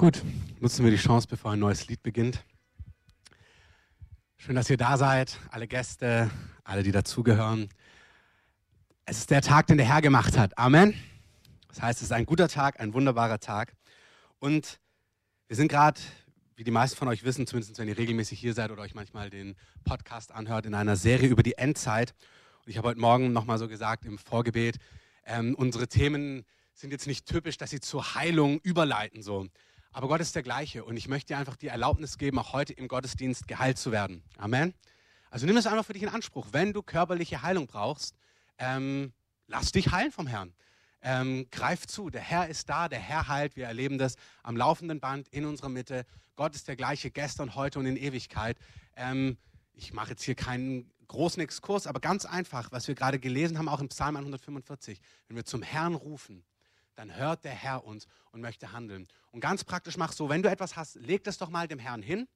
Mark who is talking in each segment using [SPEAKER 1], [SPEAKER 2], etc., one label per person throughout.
[SPEAKER 1] Gut, nutzen wir die Chance, bevor ein neues Lied beginnt. Schön, dass ihr da seid, alle Gäste, alle, die dazugehören. Es ist der Tag, den der Herr gemacht hat. Amen. Das heißt, es ist ein guter Tag, ein wunderbarer Tag. Und wir sind gerade, wie die meisten von euch wissen, zumindest wenn ihr regelmäßig hier seid oder euch manchmal den Podcast anhört, in einer Serie über die Endzeit. Und ich habe heute Morgen nochmal so gesagt im Vorgebet, ähm, unsere Themen sind jetzt nicht typisch, dass sie zur Heilung überleiten. So. Aber Gott ist der gleiche und ich möchte dir einfach die Erlaubnis geben, auch heute im Gottesdienst geheilt zu werden. Amen. Also nimm es einfach für dich in Anspruch. Wenn du körperliche Heilung brauchst, ähm, lass dich heilen vom Herrn. Ähm, greif zu, der Herr ist da, der Herr heilt. Wir erleben das am laufenden Band in unserer Mitte. Gott ist der gleiche gestern, heute und in Ewigkeit. Ähm, ich mache jetzt hier keinen großen Exkurs, aber ganz einfach, was wir gerade gelesen haben, auch im Psalm 145. Wenn wir zum Herrn rufen, dann hört der Herr uns und möchte handeln. Und ganz praktisch mach so, wenn du etwas hast, leg das doch mal dem Herrn hin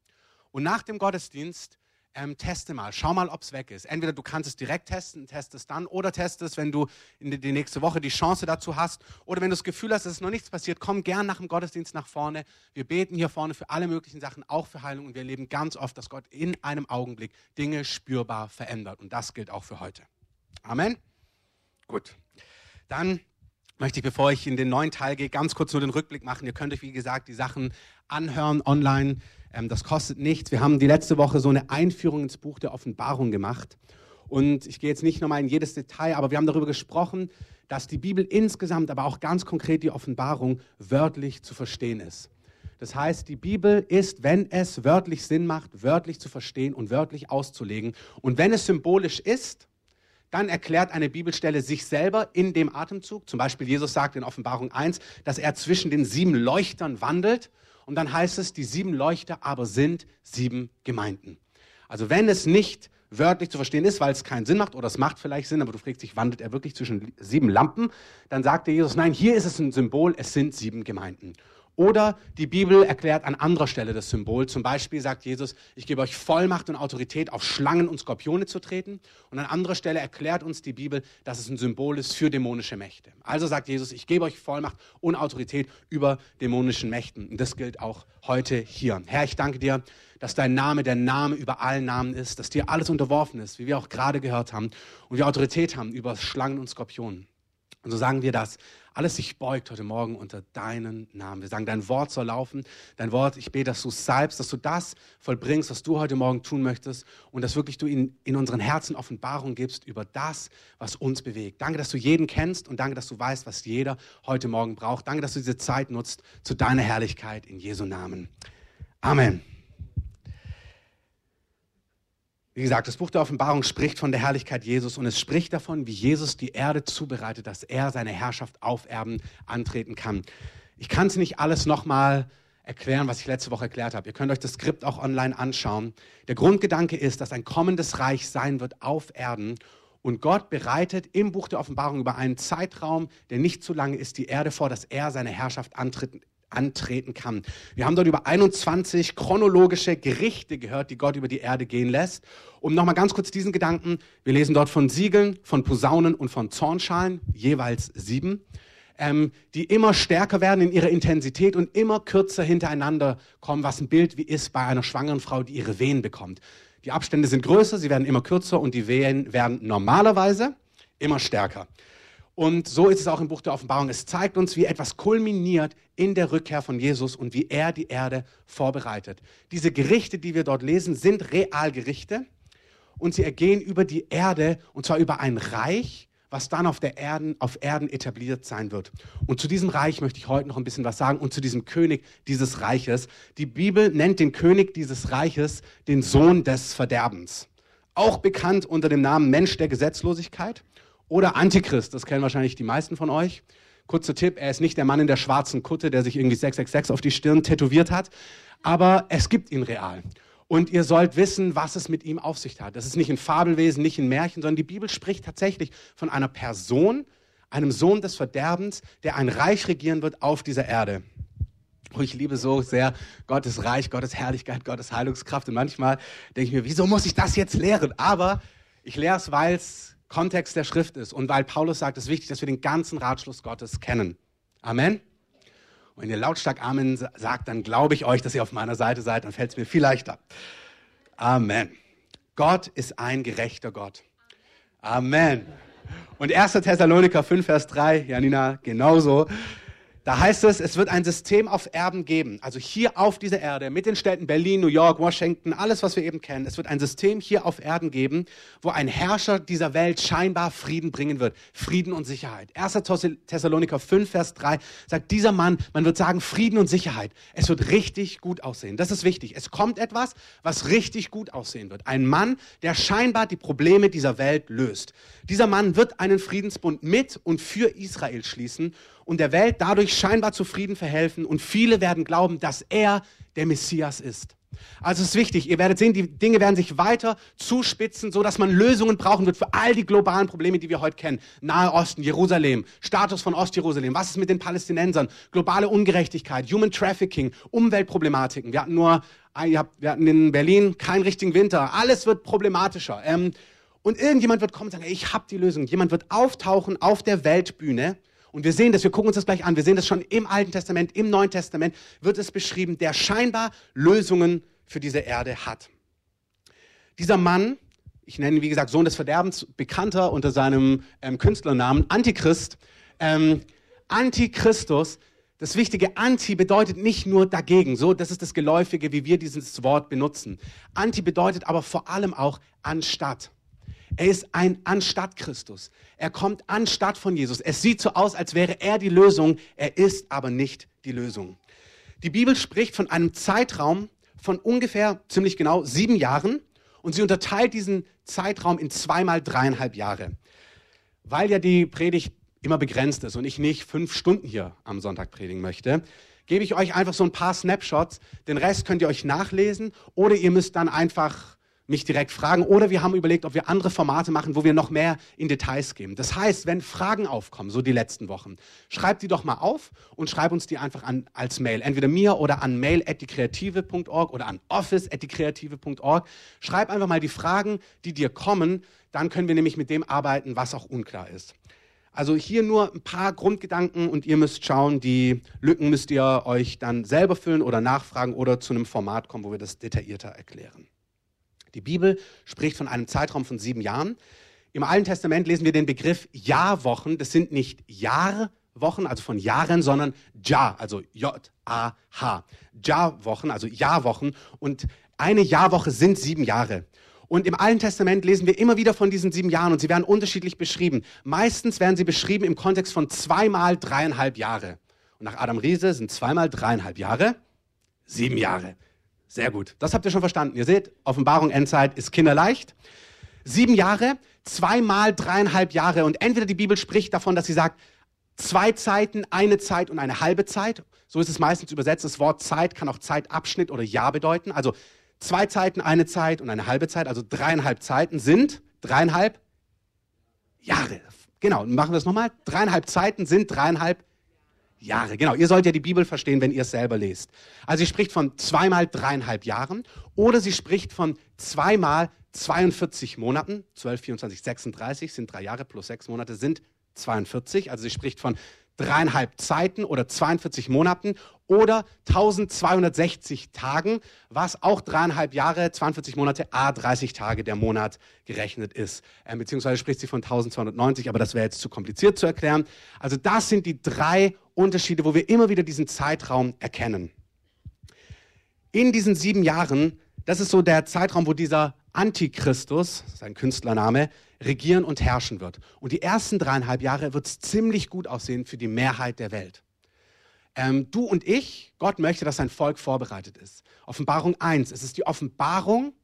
[SPEAKER 1] und nach dem Gottesdienst ähm, teste mal, schau mal, ob es weg ist. Entweder du kannst es direkt testen, test es dann oder teste es, wenn du in die, die nächste Woche die Chance dazu hast. Oder wenn du das Gefühl hast, es ist noch nichts passiert, komm gern nach dem Gottesdienst nach vorne. Wir beten hier vorne für alle möglichen Sachen, auch für Heilung. Und wir erleben ganz oft, dass Gott in einem Augenblick Dinge spürbar verändert. Und das gilt auch für heute. Amen. Gut. Dann möchte ich, bevor ich in den neuen Teil gehe, ganz kurz nur den Rückblick machen. Ihr könnt euch, wie gesagt, die Sachen anhören online. Ähm, das kostet nichts. Wir haben die letzte Woche so eine Einführung ins Buch der Offenbarung gemacht. Und ich gehe jetzt nicht nochmal in jedes Detail, aber wir haben darüber gesprochen, dass die Bibel insgesamt, aber auch ganz konkret die Offenbarung wörtlich zu verstehen ist. Das heißt, die Bibel ist, wenn es wörtlich Sinn macht, wörtlich zu verstehen und wörtlich auszulegen. Und wenn es symbolisch ist, dann erklärt eine Bibelstelle sich selber in dem Atemzug. Zum Beispiel Jesus sagt in Offenbarung 1, dass er zwischen den sieben Leuchtern wandelt. Und dann heißt es, die sieben Leuchter aber sind sieben Gemeinden. Also wenn es nicht wörtlich zu verstehen ist, weil es keinen Sinn macht oder es macht vielleicht Sinn, aber du fragst dich, wandelt er wirklich zwischen sieben Lampen? Dann sagte Jesus, nein, hier ist es ein Symbol, es sind sieben Gemeinden. Oder die Bibel erklärt an anderer Stelle das Symbol. Zum Beispiel sagt Jesus, ich gebe euch Vollmacht und Autorität, auf Schlangen und Skorpione zu treten. Und an anderer Stelle erklärt uns die Bibel, dass es ein Symbol ist für dämonische Mächte. Also sagt Jesus, ich gebe euch Vollmacht und Autorität über dämonischen Mächten. Und das gilt auch heute hier. Herr, ich danke dir, dass dein Name der Name über allen Namen ist, dass dir alles unterworfen ist, wie wir auch gerade gehört haben. Und wir Autorität haben über Schlangen und Skorpionen. Und so sagen wir das alles sich beugt heute Morgen unter deinen Namen. Wir sagen, dein Wort soll laufen. Dein Wort, ich bete, dass du salbst, dass du das vollbringst, was du heute Morgen tun möchtest und dass wirklich du in, in unseren Herzen Offenbarung gibst über das, was uns bewegt. Danke, dass du jeden kennst und danke, dass du weißt, was jeder heute Morgen braucht. Danke, dass du diese Zeit nutzt zu deiner Herrlichkeit in Jesu Namen. Amen. Wie gesagt, das Buch der Offenbarung spricht von der Herrlichkeit Jesus und es spricht davon, wie Jesus die Erde zubereitet, dass er seine Herrschaft auf Erden antreten kann. Ich kann es nicht alles nochmal erklären, was ich letzte Woche erklärt habe. Ihr könnt euch das Skript auch online anschauen. Der Grundgedanke ist, dass ein kommendes Reich sein wird auf Erden und Gott bereitet im Buch der Offenbarung über einen Zeitraum, der nicht zu lange ist, die Erde vor, dass er seine Herrschaft antritt, antreten kann. Wir haben dort über 21 chronologische Gerichte gehört, die Gott über die Erde gehen lässt. Um nochmal ganz kurz diesen Gedanken, wir lesen dort von Siegeln, von Posaunen und von Zornschalen, jeweils sieben, ähm, die immer stärker werden in ihrer Intensität und immer kürzer hintereinander kommen, was ein Bild wie ist bei einer schwangeren Frau, die ihre Wehen bekommt. Die Abstände sind größer, sie werden immer kürzer und die Wehen werden normalerweise immer stärker. Und so ist es auch im Buch der Offenbarung. Es zeigt uns, wie etwas kulminiert in der Rückkehr von Jesus und wie er die Erde vorbereitet. Diese Gerichte, die wir dort lesen, sind Realgerichte und sie ergehen über die Erde und zwar über ein Reich, was dann auf, der Erden, auf Erden etabliert sein wird. Und zu diesem Reich möchte ich heute noch ein bisschen was sagen und zu diesem König dieses Reiches. Die Bibel nennt den König dieses Reiches den Sohn des Verderbens. Auch bekannt unter dem Namen Mensch der Gesetzlosigkeit oder Antichrist, das kennen wahrscheinlich die meisten von euch. Kurzer Tipp, er ist nicht der Mann in der schwarzen Kutte, der sich irgendwie 666 auf die Stirn tätowiert hat, aber es gibt ihn real. Und ihr sollt wissen, was es mit ihm auf sich hat. Das ist nicht ein Fabelwesen, nicht ein Märchen, sondern die Bibel spricht tatsächlich von einer Person, einem Sohn des Verderbens, der ein Reich regieren wird auf dieser Erde. Oh, ich liebe so sehr Gottes Reich, Gottes Herrlichkeit, Gottes Heilungskraft. Und manchmal denke ich mir, wieso muss ich das jetzt lehren? Aber ich lehre es, weil es Kontext der Schrift ist und weil Paulus sagt, es ist wichtig, dass wir den ganzen Ratschluss Gottes kennen. Amen. Und wenn ihr lautstark Amen sagt, dann glaube ich euch, dass ihr auf meiner Seite seid, dann fällt es mir viel leichter. Amen. Gott ist ein gerechter Gott. Amen. Und 1. Thessaloniker 5, Vers 3, Janina, genauso. Da heißt es, es wird ein System auf Erden geben, also hier auf dieser Erde, mit den Städten Berlin, New York, Washington, alles, was wir eben kennen. Es wird ein System hier auf Erden geben, wo ein Herrscher dieser Welt scheinbar Frieden bringen wird. Frieden und Sicherheit. 1. Thessaloniker 5, Vers 3 sagt, dieser Mann, man wird sagen, Frieden und Sicherheit. Es wird richtig gut aussehen. Das ist wichtig. Es kommt etwas, was richtig gut aussehen wird. Ein Mann, der scheinbar die Probleme dieser Welt löst. Dieser Mann wird einen Friedensbund mit und für Israel schließen und der Welt dadurch scheinbar zu Frieden verhelfen und viele werden glauben, dass er der Messias ist. Also es ist wichtig, ihr werdet sehen, die Dinge werden sich weiter zuspitzen, so dass man Lösungen brauchen wird für all die globalen Probleme, die wir heute kennen. Nahe Osten, Jerusalem, Status von Ostjerusalem, was ist mit den Palästinensern, globale Ungerechtigkeit, Human Trafficking, Umweltproblematiken. Wir hatten nur, wir hatten in Berlin keinen richtigen Winter, alles wird problematischer. Ähm, und irgendjemand wird kommen und sagen, ich habe die Lösung. Jemand wird auftauchen auf der Weltbühne und wir sehen das, wir gucken uns das gleich an, wir sehen das schon im Alten Testament, im Neuen Testament wird es beschrieben, der scheinbar Lösungen für diese Erde hat. Dieser Mann, ich nenne ihn wie gesagt Sohn des Verderbens, bekannter unter seinem ähm, Künstlernamen Antichrist. Ähm, Antichristus, das wichtige Anti bedeutet nicht nur dagegen, so das ist das Geläufige, wie wir dieses Wort benutzen. Anti bedeutet aber vor allem auch anstatt. Er ist ein anstatt Christus. Er kommt anstatt von Jesus. Es sieht so aus, als wäre er die Lösung. Er ist aber nicht die Lösung. Die Bibel spricht von einem Zeitraum von ungefähr ziemlich genau sieben Jahren und sie unterteilt diesen Zeitraum in zweimal dreieinhalb Jahre. Weil ja die Predigt immer begrenzt ist und ich nicht fünf Stunden hier am Sonntag predigen möchte, gebe ich euch einfach so ein paar Snapshots. Den Rest könnt ihr euch nachlesen oder ihr müsst dann einfach mich direkt fragen. Oder wir haben überlegt, ob wir andere Formate machen, wo wir noch mehr in Details gehen. Das heißt, wenn Fragen aufkommen, so die letzten Wochen, schreibt die doch mal auf und schreib uns die einfach an als Mail. Entweder mir oder an mail.dikreative.org oder an office.dikreative.org. Schreib einfach mal die Fragen, die dir kommen. Dann können wir nämlich mit dem arbeiten, was auch unklar ist. Also hier nur ein paar Grundgedanken und ihr müsst schauen, die Lücken müsst ihr euch dann selber füllen oder nachfragen oder zu einem Format kommen, wo wir das detaillierter erklären. Die Bibel spricht von einem Zeitraum von sieben Jahren. Im Alten Testament lesen wir den Begriff Jahrwochen. Das sind nicht Jahrwochen, also von Jahren, sondern Ja, also J-A-H. Jahrwochen, also Jahrwochen. Und eine Jahrwoche sind sieben Jahre. Und im Alten Testament lesen wir immer wieder von diesen sieben Jahren und sie werden unterschiedlich beschrieben. Meistens werden sie beschrieben im Kontext von zweimal dreieinhalb Jahre. Und nach Adam Riese sind zweimal dreieinhalb Jahre sieben Jahre. Sehr gut. Das habt ihr schon verstanden. Ihr seht, Offenbarung Endzeit ist kinderleicht. Sieben Jahre, zweimal dreieinhalb Jahre. Und entweder die Bibel spricht davon, dass sie sagt, zwei Zeiten, eine Zeit und eine halbe Zeit. So ist es meistens übersetzt. Das Wort Zeit kann auch Zeitabschnitt oder Jahr bedeuten. Also zwei Zeiten, eine Zeit und eine halbe Zeit. Also dreieinhalb Zeiten sind dreieinhalb Jahre. Genau, machen wir es nochmal. Dreieinhalb Zeiten sind dreieinhalb Jahre. Genau, ihr sollt ja die Bibel verstehen, wenn ihr es selber lest. Also sie spricht von zweimal dreieinhalb Jahren oder sie spricht von zweimal 42 Monaten. 12, 24, 36 sind drei Jahre plus sechs Monate sind 42. Also sie spricht von dreieinhalb Zeiten oder 42 Monaten oder 1260 Tagen, was auch dreieinhalb Jahre, 42 Monate, a 30 Tage der Monat gerechnet ist. Äh, beziehungsweise spricht sie von 1290, aber das wäre jetzt zu kompliziert zu erklären. Also das sind die drei Unterschiede, wo wir immer wieder diesen Zeitraum erkennen. In diesen sieben Jahren, das ist so der Zeitraum, wo dieser Antichristus, sein Künstlername, regieren und herrschen wird. Und die ersten dreieinhalb Jahre wird es ziemlich gut aussehen für die Mehrheit der Welt. Ähm, du und ich, Gott möchte, dass sein Volk vorbereitet ist. Offenbarung 1, es ist die Offenbarung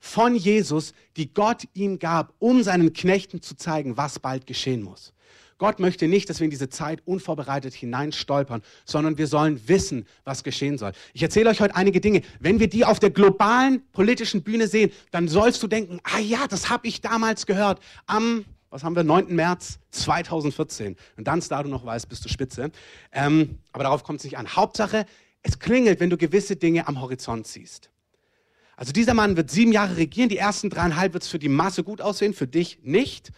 [SPEAKER 1] von Jesus, die Gott ihm gab, um seinen Knechten zu zeigen, was bald geschehen muss. Gott möchte nicht, dass wir in diese Zeit unvorbereitet hineinstolpern, sondern wir sollen wissen, was geschehen soll. Ich erzähle euch heute einige Dinge. Wenn wir die auf der globalen politischen Bühne sehen, dann sollst du denken, ah ja, das habe ich damals gehört. Am, was haben wir, 9. März 2014. Und dann, da du noch weißt, bist du spitze. Ähm, aber darauf kommt es nicht an. Hauptsache, es klingelt, wenn du gewisse Dinge am Horizont siehst. Also dieser Mann wird sieben Jahre regieren. Die ersten dreieinhalb wird es für die Masse gut aussehen, für dich nicht.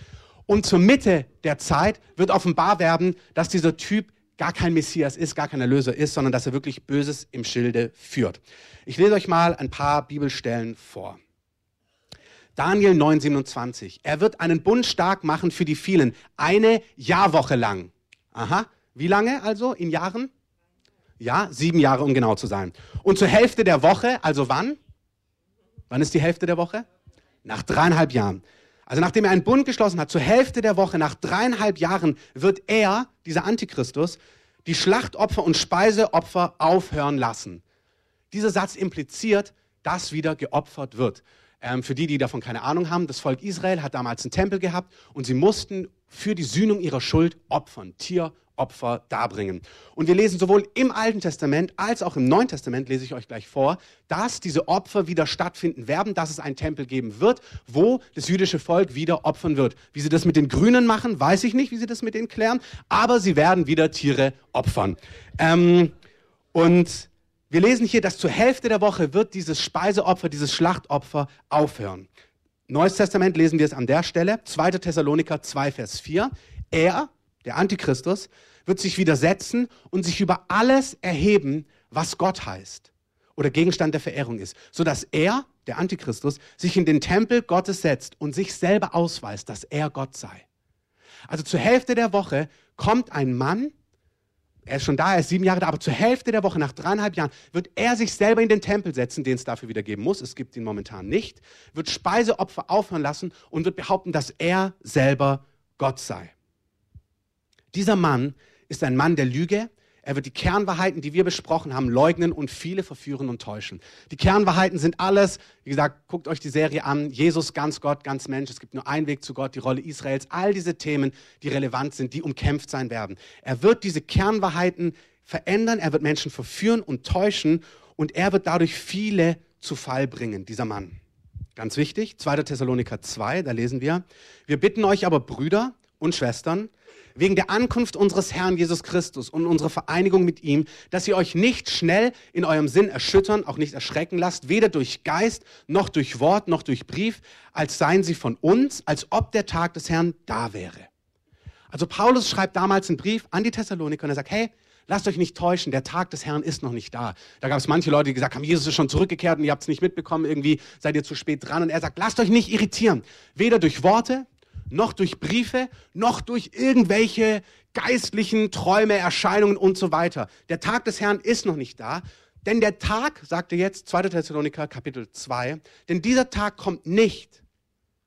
[SPEAKER 1] Und zur Mitte der Zeit wird offenbar werden, dass dieser Typ gar kein Messias ist, gar kein Erlöser ist, sondern dass er wirklich Böses im Schilde führt. Ich lese euch mal ein paar Bibelstellen vor. Daniel 9:27. Er wird einen Bund stark machen für die vielen, eine Jahrwoche lang. Aha, wie lange also in Jahren? Ja, sieben Jahre, um genau zu sein. Und zur Hälfte der Woche, also wann? Wann ist die Hälfte der Woche? Nach dreieinhalb Jahren. Also nachdem er einen Bund geschlossen hat, zur Hälfte der Woche, nach dreieinhalb Jahren, wird er, dieser Antichristus, die Schlachtopfer und Speiseopfer aufhören lassen. Dieser Satz impliziert, dass wieder geopfert wird. Ähm, für die, die davon keine Ahnung haben, das Volk Israel hat damals einen Tempel gehabt und sie mussten für die Sühnung ihrer Schuld opfern, Tieropfer darbringen. Und wir lesen sowohl im Alten Testament als auch im Neuen Testament, lese ich euch gleich vor, dass diese Opfer wieder stattfinden werden, dass es einen Tempel geben wird, wo das jüdische Volk wieder opfern wird. Wie sie das mit den Grünen machen, weiß ich nicht, wie sie das mit denen klären, aber sie werden wieder Tiere opfern. Ähm, und wir lesen hier, dass zur Hälfte der Woche wird dieses Speiseopfer, dieses Schlachtopfer aufhören. Neues Testament lesen wir es an der Stelle, 2. Thessaloniker 2, Vers 4. Er, der Antichristus, wird sich widersetzen und sich über alles erheben, was Gott heißt oder Gegenstand der Verehrung ist, sodass er, der Antichristus, sich in den Tempel Gottes setzt und sich selber ausweist, dass er Gott sei. Also zur Hälfte der Woche kommt ein Mann, er ist schon da, er ist sieben Jahre da, aber zur Hälfte der Woche, nach dreieinhalb Jahren, wird er sich selber in den Tempel setzen, den es dafür wieder geben muss. Es gibt ihn momentan nicht. Wird Speiseopfer aufhören lassen und wird behaupten, dass er selber Gott sei. Dieser Mann ist ein Mann der Lüge, er wird die Kernwahrheiten, die wir besprochen haben, leugnen und viele verführen und täuschen. Die Kernwahrheiten sind alles, wie gesagt, guckt euch die Serie an, Jesus ganz Gott, ganz Mensch, es gibt nur einen Weg zu Gott, die Rolle Israels, all diese Themen, die relevant sind, die umkämpft sein werden. Er wird diese Kernwahrheiten verändern, er wird Menschen verführen und täuschen und er wird dadurch viele zu Fall bringen, dieser Mann. Ganz wichtig, 2. Thessaloniker 2, da lesen wir, wir bitten euch aber Brüder und Schwestern, wegen der Ankunft unseres Herrn Jesus Christus und unserer Vereinigung mit ihm, dass ihr euch nicht schnell in eurem Sinn erschüttern, auch nicht erschrecken lasst, weder durch Geist noch durch Wort noch durch Brief, als seien sie von uns, als ob der Tag des Herrn da wäre. Also Paulus schreibt damals einen Brief an die Thessaloniker und er sagt, hey, lasst euch nicht täuschen, der Tag des Herrn ist noch nicht da. Da gab es manche Leute, die gesagt haben, Jesus ist schon zurückgekehrt und ihr habt es nicht mitbekommen, irgendwie seid ihr zu spät dran. Und er sagt, lasst euch nicht irritieren, weder durch Worte noch durch Briefe, noch durch irgendwelche geistlichen Träume, Erscheinungen und so weiter. Der Tag des Herrn ist noch nicht da. Denn der Tag, sagte jetzt 2. Thessaloniker Kapitel 2, denn dieser Tag kommt nicht,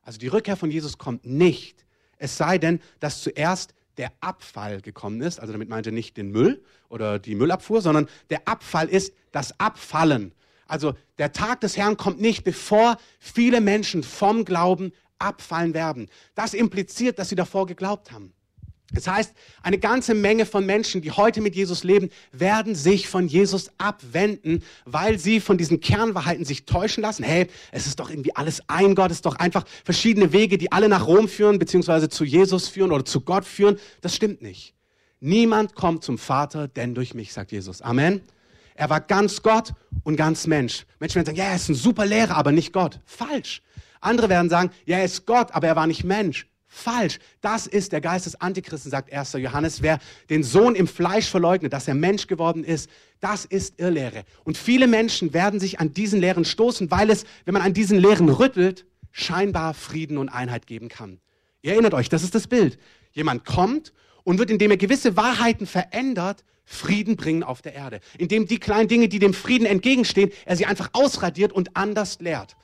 [SPEAKER 1] also die Rückkehr von Jesus kommt nicht, es sei denn, dass zuerst der Abfall gekommen ist, also damit meinte nicht den Müll oder die Müllabfuhr, sondern der Abfall ist das Abfallen. Also der Tag des Herrn kommt nicht, bevor viele Menschen vom Glauben abfallen werden. Das impliziert, dass sie davor geglaubt haben. Das heißt, eine ganze Menge von Menschen, die heute mit Jesus leben, werden sich von Jesus abwenden, weil sie von diesen Kernwahrheiten sich täuschen lassen. Hey, es ist doch irgendwie alles ein Gott, es ist doch einfach verschiedene Wege, die alle nach Rom führen, beziehungsweise zu Jesus führen oder zu Gott führen. Das stimmt nicht. Niemand kommt zum Vater, denn durch mich, sagt Jesus. Amen. Er war ganz Gott und ganz Mensch. Menschen werden sagen, ja, er ist ein super Lehrer, aber nicht Gott. Falsch. Andere werden sagen, ja, er ist Gott, aber er war nicht Mensch. Falsch. Das ist der Geist des Antichristen, sagt 1. Johannes. Wer den Sohn im Fleisch verleugnet, dass er Mensch geworden ist, das ist Irrlehre. Und viele Menschen werden sich an diesen Lehren stoßen, weil es, wenn man an diesen Lehren rüttelt, scheinbar Frieden und Einheit geben kann. Ihr erinnert euch, das ist das Bild. Jemand kommt und wird, indem er gewisse Wahrheiten verändert, Frieden bringen auf der Erde. Indem die kleinen Dinge, die dem Frieden entgegenstehen, er sie einfach ausradiert und anders lehrt.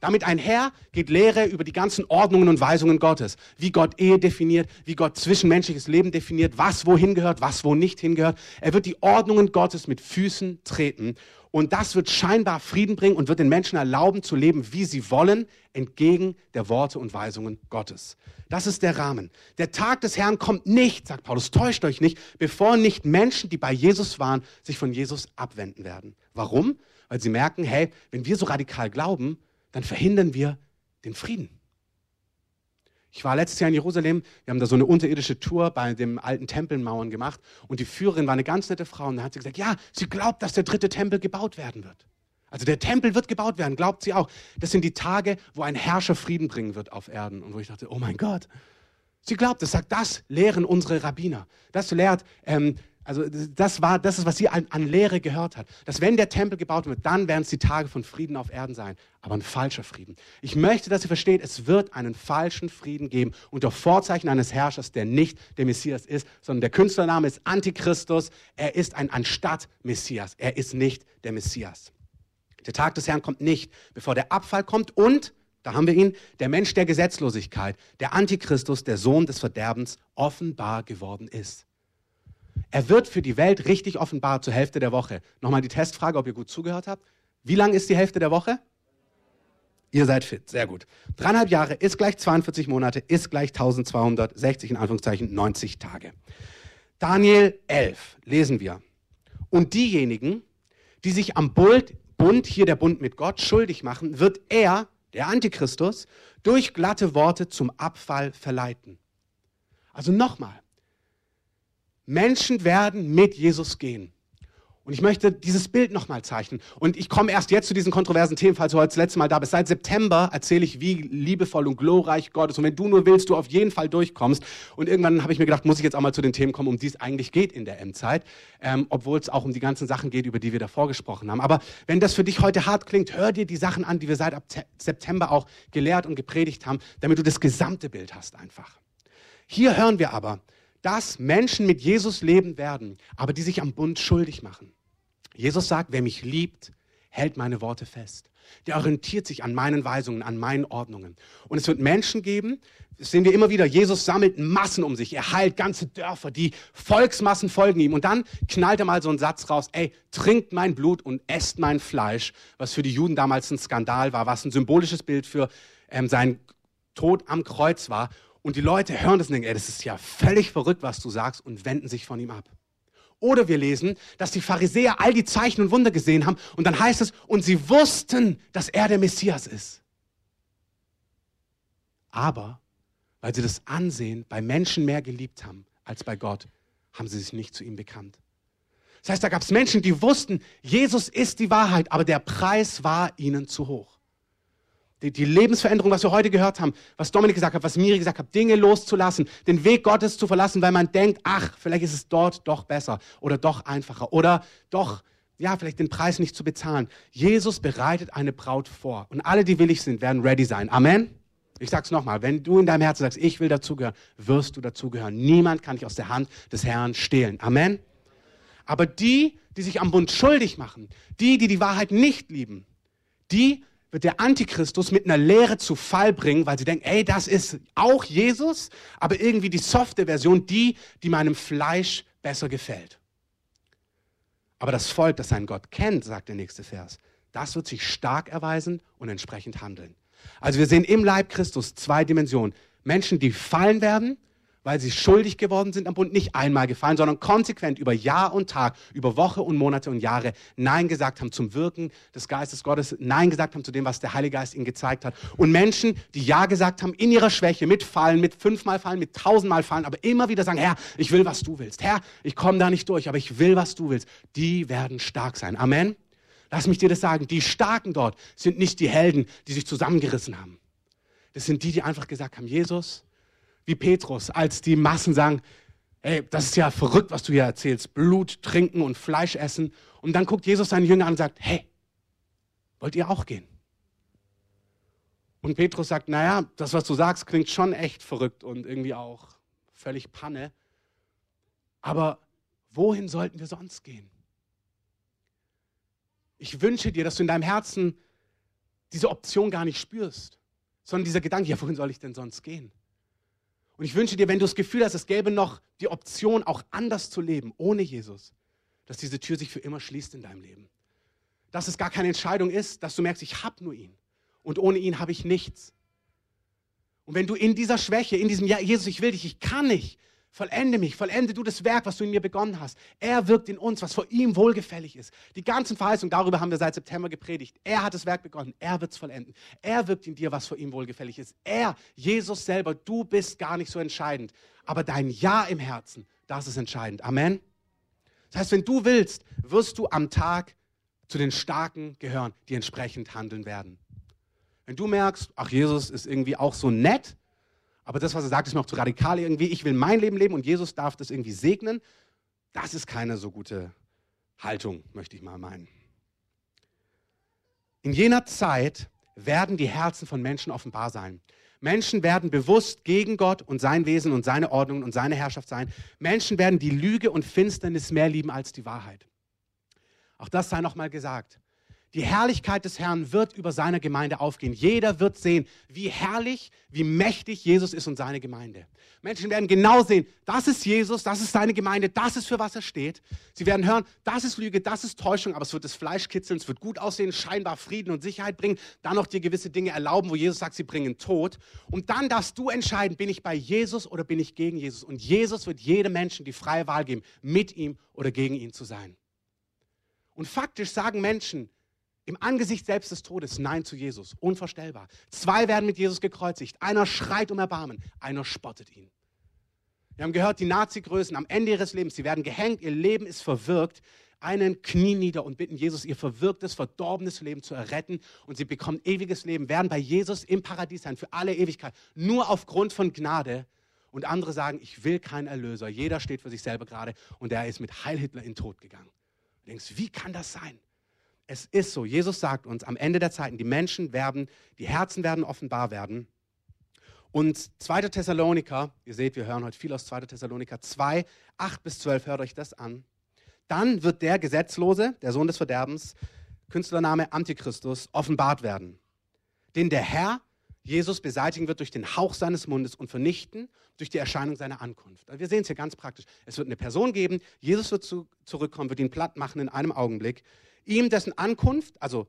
[SPEAKER 1] Damit einher geht Lehre über die ganzen Ordnungen und Weisungen Gottes. Wie Gott Ehe definiert, wie Gott zwischenmenschliches Leben definiert, was wohin gehört, was wo nicht hingehört. Er wird die Ordnungen Gottes mit Füßen treten. Und das wird scheinbar Frieden bringen und wird den Menschen erlauben zu leben, wie sie wollen, entgegen der Worte und Weisungen Gottes. Das ist der Rahmen. Der Tag des Herrn kommt nicht, sagt Paulus, täuscht euch nicht, bevor nicht Menschen, die bei Jesus waren, sich von Jesus abwenden werden. Warum? Weil sie merken, hey, wenn wir so radikal glauben, dann verhindern wir den Frieden. Ich war letztes Jahr in Jerusalem, wir haben da so eine unterirdische Tour bei den alten Tempelmauern gemacht und die Führerin war eine ganz nette Frau und da hat sie gesagt, ja, sie glaubt, dass der dritte Tempel gebaut werden wird. Also der Tempel wird gebaut werden, glaubt sie auch. Das sind die Tage, wo ein Herrscher Frieden bringen wird auf Erden und wo ich dachte, oh mein Gott. Sie glaubt, das sagt, das lehren unsere Rabbiner. Das lehrt ähm, Also das war, das ist, was sie an, an, Lehre gehört hat. Dass wenn der Tempel gebaut wird, dann werden es die Tage von Frieden auf Erden sein. Aber ein falscher Frieden. Ich möchte, dass ihr versteht, es wird einen falschen Frieden geben unter Vorzeichen eines Herrschers, der nicht der Messias ist, sondern der Künstlername ist Antichristus. Er ist ein Anstatt-Messias. Er ist nicht der Messias. Der Tag des Herrn kommt nicht, bevor der Abfall kommt und, da haben wir ihn, der Mensch der Gesetzlosigkeit, der Antichristus, der Sohn des Verderbens, offenbar geworden ist. Er wird für die Welt richtig offenbar zur Hälfte der Woche. Nochmal die Testfrage, ob ihr gut zugehört habt. Wie lang ist die Hälfte der Woche? Ihr seid fit, sehr gut. Dreieinhalb Jahre ist gleich 42 Monate, ist gleich 1260 in Anführungszeichen 90 Tage. Daniel 11 lesen wir. Und diejenigen, die sich am Bund, Bund, hier der Bund mit Gott, schuldig machen, wird er, der Antichristus, durch glatte Worte zum Abfall verleiten. Also nochmal, Menschen werden mit Jesus gehen. Und ich möchte dieses Bild nochmal zeichnen. Und ich komme erst jetzt zu diesen kontroversen Themen, falls du heute das letzte Mal da bist. Seit September erzähle ich, wie liebevoll und glorreich Gott ist. Und wenn du nur willst, du auf jeden Fall durchkommst. Und irgendwann habe ich mir gedacht, muss ich jetzt auch mal zu den Themen kommen, um die es eigentlich geht in der Endzeit. Ähm, Obwohl es auch um die ganzen Sachen geht, über die wir davor gesprochen haben. Aber wenn das für dich heute hart klingt, hör dir die Sachen an, die wir seit September auch gelehrt und gepredigt haben, damit du das gesamte Bild hast einfach. Hier hören wir aber, dass Menschen mit Jesus leben werden, aber die sich am Bund schuldig machen. Jesus sagt, wer mich liebt, hält meine Worte fest. Der orientiert sich an meinen Weisungen, an meinen Ordnungen. Und es wird Menschen geben, das sehen wir immer wieder, Jesus sammelt Massen um sich, er heilt ganze Dörfer, die Volksmassen folgen ihm. Und dann knallt er mal so einen Satz raus, ey, trinkt mein Blut und esst mein Fleisch, was für die Juden damals ein Skandal war, was ein symbolisches Bild für ähm, seinen Tod am Kreuz war. Und die Leute hören das und denken, ey, das ist ja völlig verrückt, was du sagst, und wenden sich von ihm ab. Oder wir lesen, dass die Pharisäer all die Zeichen und Wunder gesehen haben und dann heißt es, und sie wussten, dass er der Messias ist. Aber weil sie das Ansehen bei Menschen mehr geliebt haben als bei Gott, haben sie sich nicht zu ihm bekannt. Das heißt, da gab es Menschen, die wussten, Jesus ist die Wahrheit, aber der Preis war ihnen zu hoch die, die Lebensveränderung, was wir heute gehört haben, was Dominik gesagt hat, was Miri gesagt hat, Dinge loszulassen, den Weg Gottes zu verlassen, weil man denkt, ach, vielleicht ist es dort doch besser oder doch einfacher oder doch, ja, vielleicht den Preis nicht zu bezahlen. Jesus bereitet eine Braut vor und alle, die willig sind, werden ready sein. Amen. Ich sag's nochmal, wenn du in deinem Herzen sagst, ich will dazugehören, wirst du dazugehören. Niemand kann dich aus der Hand des Herrn stehlen. Amen. Aber die, die sich am Bund schuldig machen, die, die die Wahrheit nicht lieben, die wird der Antichristus mit einer Lehre zu Fall bringen, weil sie denken, ey, das ist auch Jesus, aber irgendwie die softe Version, die, die meinem Fleisch besser gefällt. Aber das Volk, das seinen Gott kennt, sagt der nächste Vers, das wird sich stark erweisen und entsprechend handeln. Also wir sehen im Leib Christus zwei Dimensionen. Menschen, die fallen werden weil sie schuldig geworden sind am Bund, nicht einmal gefallen, sondern konsequent über Jahr und Tag, über Woche und Monate und Jahre Nein gesagt haben zum Wirken des Geistes Gottes, Nein gesagt haben zu dem, was der Heilige Geist ihnen gezeigt hat. Und Menschen, die Ja gesagt haben in ihrer Schwäche, mit Fallen, mit fünfmal Fallen, mit tausendmal Fallen, aber immer wieder sagen, Herr, ich will, was du willst. Herr, ich komme da nicht durch, aber ich will, was du willst. Die werden stark sein. Amen. Lass mich dir das sagen. Die Starken dort sind nicht die Helden, die sich zusammengerissen haben. Das sind die, die einfach gesagt haben, Jesus, wie Petrus, als die Massen sagen, hey, das ist ja verrückt, was du hier erzählst, Blut trinken und Fleisch essen. Und dann guckt Jesus seine Jünger an und sagt, hey, wollt ihr auch gehen? Und Petrus sagt, naja, das, was du sagst, klingt schon echt verrückt und irgendwie auch völlig Panne. Aber wohin sollten wir sonst gehen? Ich wünsche dir, dass du in deinem Herzen diese Option gar nicht spürst, sondern dieser Gedanke, ja, wohin soll ich denn sonst gehen? Und ich wünsche dir, wenn du das Gefühl hast, es gäbe noch die Option, auch anders zu leben, ohne Jesus, dass diese Tür sich für immer schließt in deinem Leben. Dass es gar keine Entscheidung ist, dass du merkst, ich habe nur ihn. Und ohne ihn habe ich nichts. Und wenn du in dieser Schwäche, in diesem, ja, Jesus, ich will dich, ich kann nicht, Vollende mich, vollende du das Werk, was du in mir begonnen hast. Er wirkt in uns, was vor ihm wohlgefällig ist. Die ganzen Verheißungen, darüber haben wir seit September gepredigt. Er hat das Werk begonnen, er wird es vollenden. Er wirkt in dir, was vor ihm wohlgefällig ist. Er, Jesus selber, du bist gar nicht so entscheidend. Aber dein Ja im Herzen, das ist entscheidend. Amen. Das heißt, wenn du willst, wirst du am Tag zu den Starken gehören, die entsprechend handeln werden. Wenn du merkst, ach, Jesus ist irgendwie auch so nett, aber das, was er sagt, ist mir auch zu radikal irgendwie. Ich will mein Leben leben und Jesus darf das irgendwie segnen. Das ist keine so gute Haltung, möchte ich mal meinen. In jener Zeit werden die Herzen von Menschen offenbar sein. Menschen werden bewusst gegen Gott und sein Wesen und seine Ordnung und seine Herrschaft sein. Menschen werden die Lüge und Finsternis mehr lieben als die Wahrheit. Auch das sei nochmal gesagt. Die Herrlichkeit des Herrn wird über seine Gemeinde aufgehen. Jeder wird sehen, wie herrlich, wie mächtig Jesus ist und seine Gemeinde. Menschen werden genau sehen, das ist Jesus, das ist seine Gemeinde, das ist für was er steht. Sie werden hören, das ist Lüge, das ist Täuschung, aber es wird das Fleisch kitzeln, es wird gut aussehen, scheinbar Frieden und Sicherheit bringen, dann noch dir gewisse Dinge erlauben, wo Jesus sagt, sie bringen Tod. Und dann darfst du entscheiden, bin ich bei Jesus oder bin ich gegen Jesus. Und Jesus wird jedem Menschen die freie Wahl geben, mit ihm oder gegen ihn zu sein. Und faktisch sagen Menschen, im Angesicht selbst des Todes Nein zu Jesus. Unvorstellbar. Zwei werden mit Jesus gekreuzigt. Einer schreit um Erbarmen, einer spottet ihn. Wir haben gehört, die Nazi-Größen am Ende ihres Lebens, sie werden gehängt, ihr Leben ist verwirkt. Einen Knie nieder und bitten Jesus, ihr verwirktes, verdorbenes Leben zu erretten. Und sie bekommen ewiges Leben, werden bei Jesus im Paradies sein, für alle Ewigkeit. Nur aufgrund von Gnade. Und andere sagen, ich will keinen Erlöser. Jeder steht für sich selber gerade. Und er ist mit Heil Hitler in den Tod gegangen. Du denkst, wie kann das sein? Es ist so, Jesus sagt uns, am Ende der Zeiten, die Menschen werden, die Herzen werden offenbar werden. Und 2. Thessaloniker, ihr seht, wir hören heute viel aus 2. Thessaloniker 2, 8 bis 12, hört euch das an. Dann wird der Gesetzlose, der Sohn des Verderbens, Künstlername Antichristus, offenbart werden, den der Herr Jesus beseitigen wird durch den Hauch seines Mundes und vernichten durch die Erscheinung seiner Ankunft. Also wir sehen es hier ganz praktisch. Es wird eine Person geben, Jesus wird zu, zurückkommen, wird ihn platt machen in einem Augenblick ihm dessen Ankunft, also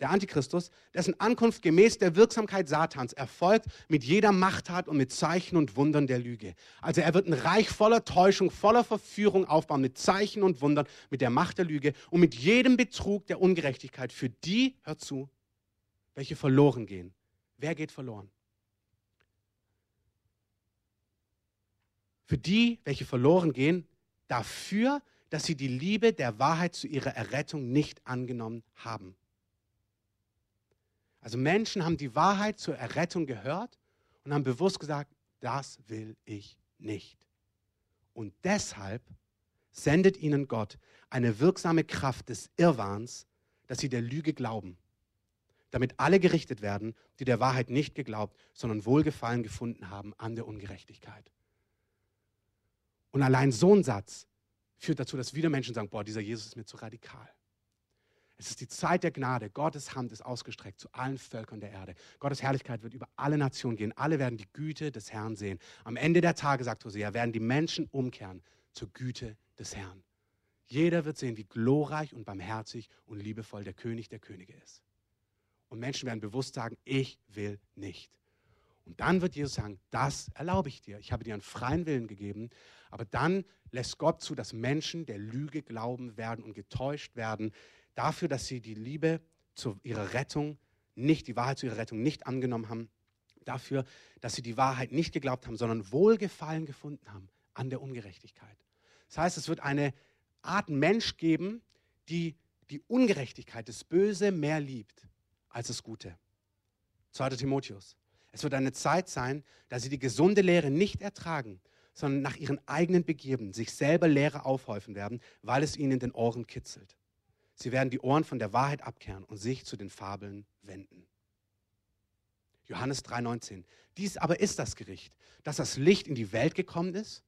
[SPEAKER 1] der Antichristus, dessen Ankunft gemäß der Wirksamkeit Satans erfolgt mit jeder Machttat und mit Zeichen und Wundern der Lüge. Also er wird ein Reich voller Täuschung, voller Verführung aufbauen, mit Zeichen und Wundern, mit der Macht der Lüge und mit jedem Betrug der Ungerechtigkeit für die, hört zu, welche verloren gehen. Wer geht verloren? Für die, welche verloren gehen, dafür, dass sie die Liebe der Wahrheit zu ihrer Errettung nicht angenommen haben. Also Menschen haben die Wahrheit zur Errettung gehört und haben bewusst gesagt, das will ich nicht. Und deshalb sendet ihnen Gott eine wirksame Kraft des Irrwahns, dass sie der Lüge glauben, damit alle gerichtet werden, die der Wahrheit nicht geglaubt, sondern Wohlgefallen gefunden haben an der Ungerechtigkeit. Und allein so ein Satz führt dazu, dass wieder Menschen sagen, boah, dieser Jesus ist mir zu radikal. Es ist die Zeit der Gnade. Gottes Hand ist ausgestreckt zu allen Völkern der Erde. Gottes Herrlichkeit wird über alle Nationen gehen. Alle werden die Güte des Herrn sehen. Am Ende der Tage, sagt Hosea, werden die Menschen umkehren zur Güte des Herrn. Jeder wird sehen, wie glorreich und barmherzig und liebevoll der König der Könige ist. Und Menschen werden bewusst sagen, ich will nicht. Und dann wird Jesus sagen, das erlaube ich dir. Ich habe dir einen freien Willen gegeben. Aber dann lässt Gott zu, dass Menschen der Lüge glauben werden und getäuscht werden, dafür, dass sie die Liebe zu ihrer Rettung nicht, die Wahrheit zu ihrer Rettung nicht angenommen haben, dafür, dass sie die Wahrheit nicht geglaubt haben, sondern Wohlgefallen gefunden haben an der Ungerechtigkeit. Das heißt, es wird eine Art Mensch geben, die die Ungerechtigkeit, das Böse mehr liebt als das Gute. 2. Timotheus. Es wird eine Zeit sein, da sie die gesunde Lehre nicht ertragen, sondern nach ihren eigenen Begierden sich selber Lehre aufhäufen werden, weil es ihnen in den Ohren kitzelt. Sie werden die Ohren von der Wahrheit abkehren und sich zu den Fabeln wenden. Johannes 3:19. Dies aber ist das Gericht, dass das Licht in die Welt gekommen ist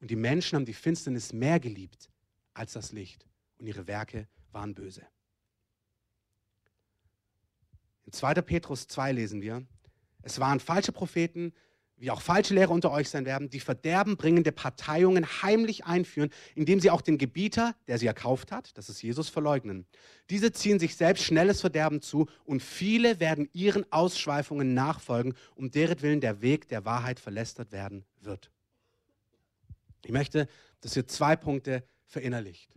[SPEAKER 1] und die Menschen haben die Finsternis mehr geliebt als das Licht und ihre Werke waren böse. In 2. Petrus 2 lesen wir, es waren falsche Propheten, wie auch falsche Lehrer unter euch sein werden, die verderbenbringende Parteiungen heimlich einführen, indem sie auch den Gebieter, der sie erkauft hat, das ist Jesus, verleugnen. Diese ziehen sich selbst schnelles Verderben zu und viele werden ihren Ausschweifungen nachfolgen, um deren Willen der Weg der Wahrheit verlästert werden wird. Ich möchte, dass ihr zwei Punkte verinnerlicht.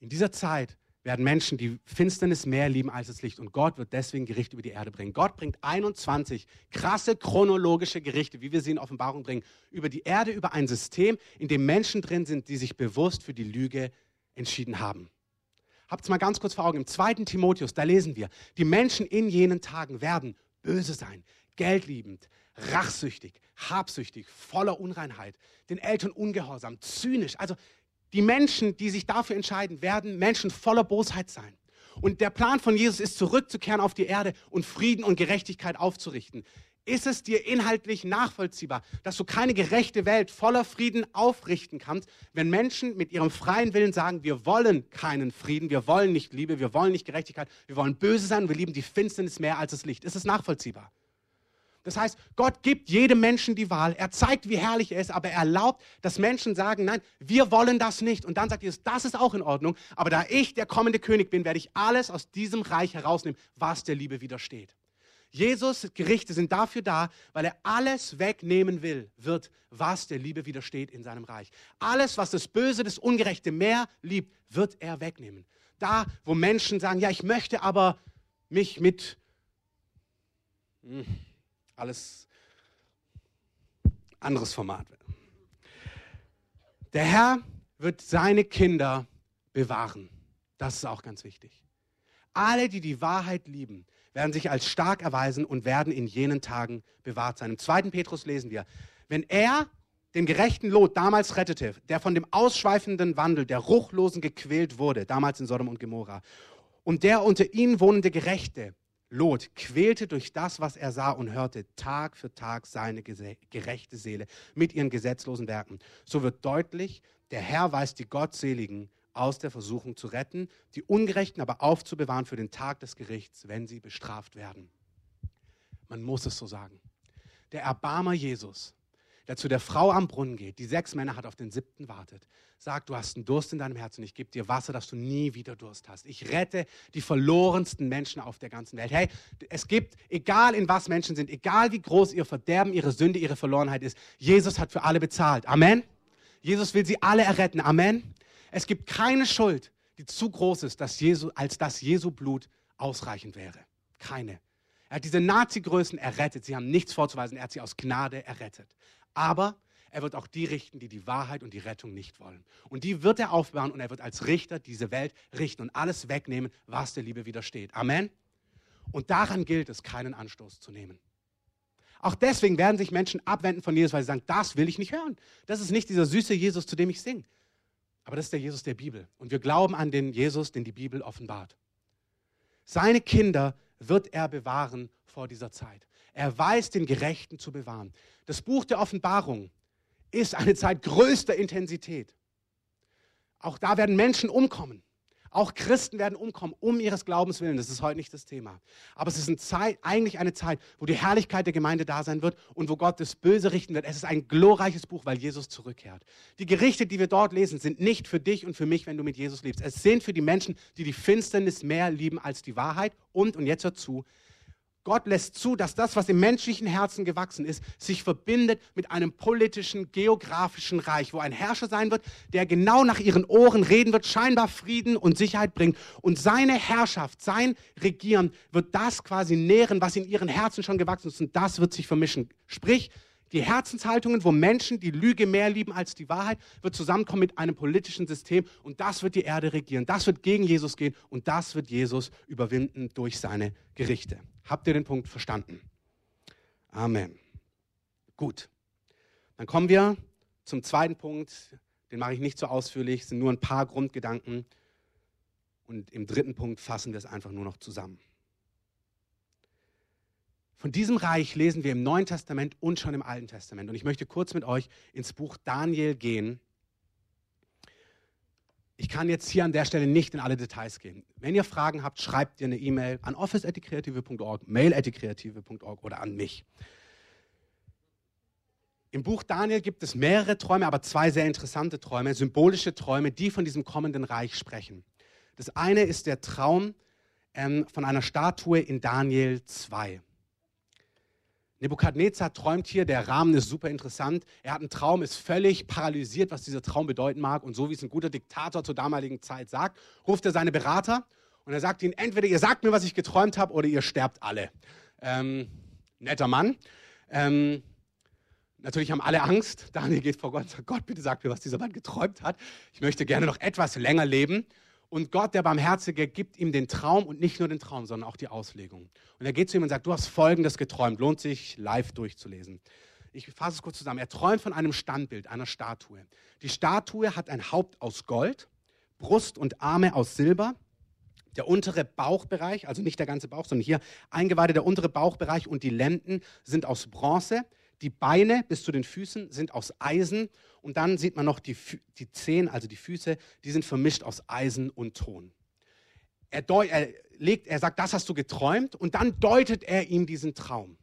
[SPEAKER 1] In dieser Zeit werden Menschen die Finsternis mehr lieben als das Licht. Und Gott wird deswegen Gericht über die Erde bringen. Gott bringt 21 krasse chronologische Gerichte, wie wir sie in Offenbarung bringen, über die Erde, über ein System, in dem Menschen drin sind, die sich bewusst für die Lüge entschieden haben. Habt es mal ganz kurz vor Augen. Im zweiten Timotheus, da lesen wir, die Menschen in jenen Tagen werden böse sein, geldliebend, rachsüchtig, habsüchtig, voller Unreinheit, den Eltern ungehorsam, zynisch. Also die Menschen, die sich dafür entscheiden, werden Menschen voller Bosheit sein. Und der Plan von Jesus ist, zurückzukehren auf die Erde und Frieden und Gerechtigkeit aufzurichten. Ist es dir inhaltlich nachvollziehbar, dass du keine gerechte Welt voller Frieden aufrichten kannst, wenn Menschen mit ihrem freien Willen sagen, wir wollen keinen Frieden, wir wollen nicht Liebe, wir wollen nicht Gerechtigkeit, wir wollen böse sein, wir lieben die Finsternis mehr als das Licht? Ist es nachvollziehbar? Das heißt, Gott gibt jedem Menschen die Wahl. Er zeigt, wie herrlich er ist, aber er erlaubt, dass Menschen sagen, nein, wir wollen das nicht. Und dann sagt Jesus, das ist auch in Ordnung. Aber da ich der kommende König bin, werde ich alles aus diesem Reich herausnehmen, was der Liebe widersteht. Jesus Gerichte sind dafür da, weil er alles wegnehmen will, wird, was der Liebe widersteht in seinem Reich. Alles, was das Böse, das Ungerechte mehr liebt, wird er wegnehmen. Da, wo Menschen sagen, ja, ich möchte aber mich mit... Alles anderes Format. Der Herr wird seine Kinder bewahren. Das ist auch ganz wichtig. Alle, die die Wahrheit lieben, werden sich als stark erweisen und werden in jenen Tagen bewahrt sein. Im zweiten Petrus lesen wir, wenn er den gerechten Lot damals rettete, der von dem ausschweifenden Wandel der Ruchlosen gequält wurde, damals in Sodom und Gomorra, und der unter ihnen wohnende Gerechte, Lot quälte durch das, was er sah und hörte, Tag für Tag seine gerechte Seele mit ihren gesetzlosen Werken. So wird deutlich, der Herr weiß die Gottseligen aus der Versuchung zu retten, die Ungerechten aber aufzubewahren für den Tag des Gerichts, wenn sie bestraft werden. Man muss es so sagen. Der Erbarmer Jesus der zu der Frau am Brunnen geht, die sechs Männer hat, auf den siebten wartet, sagt, du hast einen Durst in deinem Herzen, ich gebe dir Wasser, dass du nie wieder Durst hast. Ich rette die verlorensten Menschen auf der ganzen Welt. Hey, es gibt, egal in was Menschen sind, egal wie groß ihr Verderben, ihre Sünde, ihre Verlorenheit ist, Jesus hat für alle bezahlt. Amen. Jesus will sie alle erretten. Amen. Es gibt keine Schuld, die zu groß ist, dass Jesu, als dass Jesu Blut ausreichend wäre. Keine. Er hat diese Nazi-Größen errettet. Sie haben nichts vorzuweisen. Er hat sie aus Gnade errettet. Aber er wird auch die richten, die die Wahrheit und die Rettung nicht wollen. Und die wird er aufbauen und er wird als Richter diese Welt richten und alles wegnehmen, was der Liebe widersteht. Amen. Und daran gilt es, keinen Anstoß zu nehmen. Auch deswegen werden sich Menschen abwenden von Jesus, weil sie sagen, das will ich nicht hören. Das ist nicht dieser süße Jesus, zu dem ich singe. Aber das ist der Jesus der Bibel. Und wir glauben an den Jesus, den die Bibel offenbart. Seine Kinder wird er bewahren vor dieser Zeit. Er weiß, den Gerechten zu bewahren. Das Buch der Offenbarung ist eine Zeit größter Intensität. Auch da werden Menschen umkommen. Auch Christen werden umkommen, um ihres Glaubens willen. Das ist heute nicht das Thema. Aber es ist eine Zeit, eigentlich eine Zeit, wo die Herrlichkeit der Gemeinde da sein wird und wo Gott das Böse richten wird. Es ist ein glorreiches Buch, weil Jesus zurückkehrt. Die Gerichte, die wir dort lesen, sind nicht für dich und für mich, wenn du mit Jesus lebst. Es sind für die Menschen, die die Finsternis mehr lieben als die Wahrheit. Und, und jetzt hört zu, Gott lässt zu, dass das, was im menschlichen Herzen gewachsen ist, sich verbindet mit einem politischen, geografischen Reich, wo ein Herrscher sein wird, der genau nach ihren Ohren reden wird, scheinbar Frieden und Sicherheit bringt. Und seine Herrschaft, sein Regieren wird das quasi nähren, was in ihren Herzen schon gewachsen ist. Und das wird sich vermischen. Sprich, die Herzenshaltungen, wo Menschen die Lüge mehr lieben als die Wahrheit, wird zusammenkommen mit einem politischen System und das wird die Erde regieren. Das wird gegen Jesus gehen und das wird Jesus überwinden durch seine Gerichte. Habt ihr den Punkt verstanden? Amen. Gut. Dann kommen wir zum zweiten Punkt. Den mache ich nicht so ausführlich, es sind nur ein paar Grundgedanken. Und im dritten Punkt fassen wir es einfach nur noch zusammen. Von diesem Reich lesen wir im Neuen Testament und schon im Alten Testament. Und ich möchte kurz mit euch ins Buch Daniel gehen. Ich kann jetzt hier an der Stelle nicht in alle Details gehen. Wenn ihr Fragen habt, schreibt ihr eine E-Mail an office.kreative.org, mail.kreative.org oder an mich. Im Buch Daniel gibt es mehrere Träume, aber zwei sehr interessante Träume, symbolische Träume, die von diesem kommenden Reich sprechen. Das eine ist der Traum ähm, von einer Statue in Daniel 2. Nebukadnezar träumt hier, der Rahmen ist super interessant. Er hat einen Traum, ist völlig paralysiert, was dieser Traum bedeuten mag. Und so wie es ein guter Diktator zur damaligen Zeit sagt, ruft er seine Berater und er sagt ihnen, entweder ihr sagt mir, was ich geträumt habe, oder ihr sterbt alle. Ähm, netter Mann. Ähm, natürlich haben alle Angst. Daniel geht vor Gott und sagt, Gott, bitte sag mir, was dieser Mann geträumt hat. Ich möchte gerne noch etwas länger leben. Und Gott, der Barmherzige, gibt ihm den Traum und nicht nur den Traum, sondern auch die Auslegung. Und er geht zu ihm und sagt, du hast Folgendes geträumt. Lohnt sich, live durchzulesen. Ich fasse es kurz zusammen. Er träumt von einem Standbild, einer Statue. Die Statue hat ein Haupt aus Gold, Brust und Arme aus Silber. Der untere Bauchbereich, also nicht der ganze Bauch, sondern hier Eingeweide, der untere Bauchbereich und die Lenden sind aus Bronze. Die Beine bis zu den Füßen sind aus Eisen und dann sieht man noch die, die Zehen, also die Füße, die sind vermischt aus Eisen und Ton. Er, er, legt, er sagt, das hast du geträumt und dann deutet er ihm diesen Traum.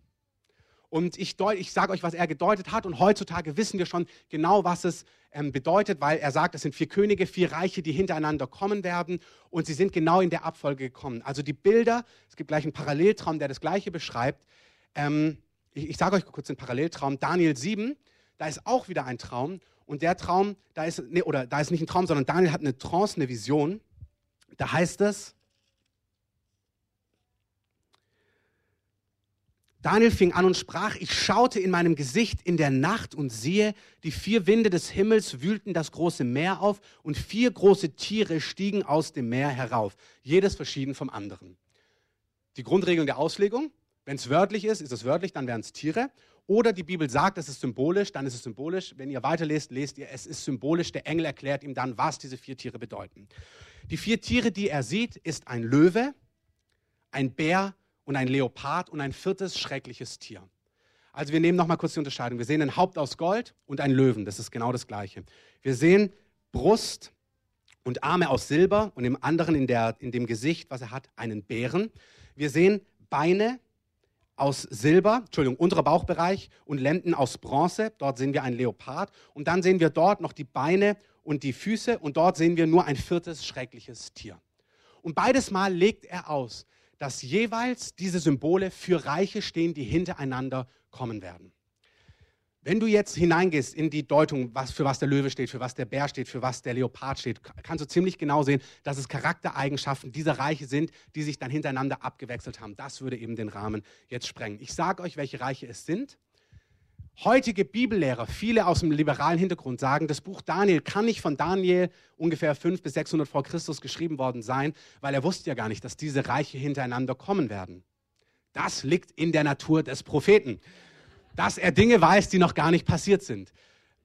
[SPEAKER 1] Und ich, ich sage euch, was er gedeutet hat. Und heutzutage wissen wir schon genau, was es ähm, bedeutet, weil er sagt, es sind vier Könige, vier Reiche, die hintereinander kommen werden. Und sie sind genau in der Abfolge gekommen. Also die Bilder, es gibt gleich einen Paralleltraum, der das Gleiche beschreibt. Ähm, ich, ich sage euch kurz den Paralleltraum, Daniel 7, da ist auch wieder ein Traum. Und der Traum, da ist, nee, oder da ist nicht ein Traum, sondern Daniel hat eine Trance, eine Vision. Da heißt es, Daniel fing an und sprach, ich schaute in meinem Gesicht in der Nacht und siehe, die vier Winde des Himmels wühlten das große Meer auf und vier große Tiere stiegen aus dem Meer herauf, jedes verschieden vom anderen. Die Grundregeln der Auslegung, wenn es wörtlich ist, ist es wörtlich, dann wären es Tiere. Oder die Bibel sagt, es ist symbolisch, dann ist es symbolisch. Wenn ihr weiterlest, lest ihr, es ist symbolisch. Der Engel erklärt ihm dann, was diese vier Tiere bedeuten. Die vier Tiere, die er sieht, ist ein Löwe, ein Bär und ein Leopard und ein viertes schreckliches Tier. Also wir nehmen nochmal kurz die Unterscheidung. Wir sehen ein Haupt aus Gold und ein Löwen. Das ist genau das Gleiche. Wir sehen Brust und Arme aus Silber und im anderen in, der, in dem Gesicht, was er hat, einen Bären. Wir sehen Beine aus Silber, Entschuldigung, unterer Bauchbereich und Lenden aus Bronze. Dort sehen wir einen Leopard. Und dann sehen wir dort noch die Beine und die Füße und dort sehen wir nur ein viertes schreckliches Tier. Und beides Mal legt er aus, dass jeweils diese Symbole für Reiche stehen, die hintereinander kommen werden. Wenn du jetzt hineingehst in die Deutung, was, für was der Löwe steht, für was der Bär steht, für was der Leopard steht, kannst du ziemlich genau sehen, dass es Charaktereigenschaften dieser Reiche sind, die sich dann hintereinander abgewechselt haben. Das würde eben den Rahmen jetzt sprengen. Ich sage euch, welche Reiche es sind. Heutige Bibellehrer, viele aus dem liberalen Hintergrund, sagen, das Buch Daniel kann nicht von Daniel ungefähr 500 bis 600 vor Christus geschrieben worden sein, weil er wusste ja gar nicht, dass diese Reiche hintereinander kommen werden. Das liegt in der Natur des Propheten dass er Dinge weiß, die noch gar nicht passiert sind.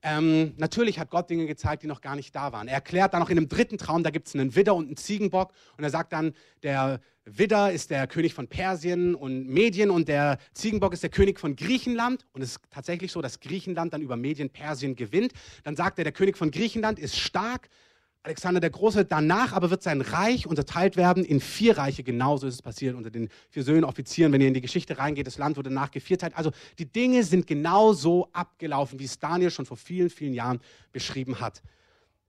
[SPEAKER 1] Ähm, natürlich hat Gott Dinge gezeigt, die noch gar nicht da waren. Er erklärt dann noch in einem dritten Traum, da gibt es einen Widder und einen Ziegenbock. Und er sagt dann, der Widder ist der König von Persien und Medien und der Ziegenbock ist der König von Griechenland. Und es ist tatsächlich so, dass Griechenland dann über Medien Persien gewinnt. Dann sagt er, der König von Griechenland ist stark, Alexander der Große. Danach aber wird sein Reich unterteilt werden in vier Reiche. Genauso ist es passiert unter den vier Söhnen Offizieren. Wenn ihr in die Geschichte reingeht, das Land wurde danach gevierteilt. Also die Dinge sind genauso abgelaufen, wie es Daniel schon vor vielen, vielen Jahren beschrieben hat.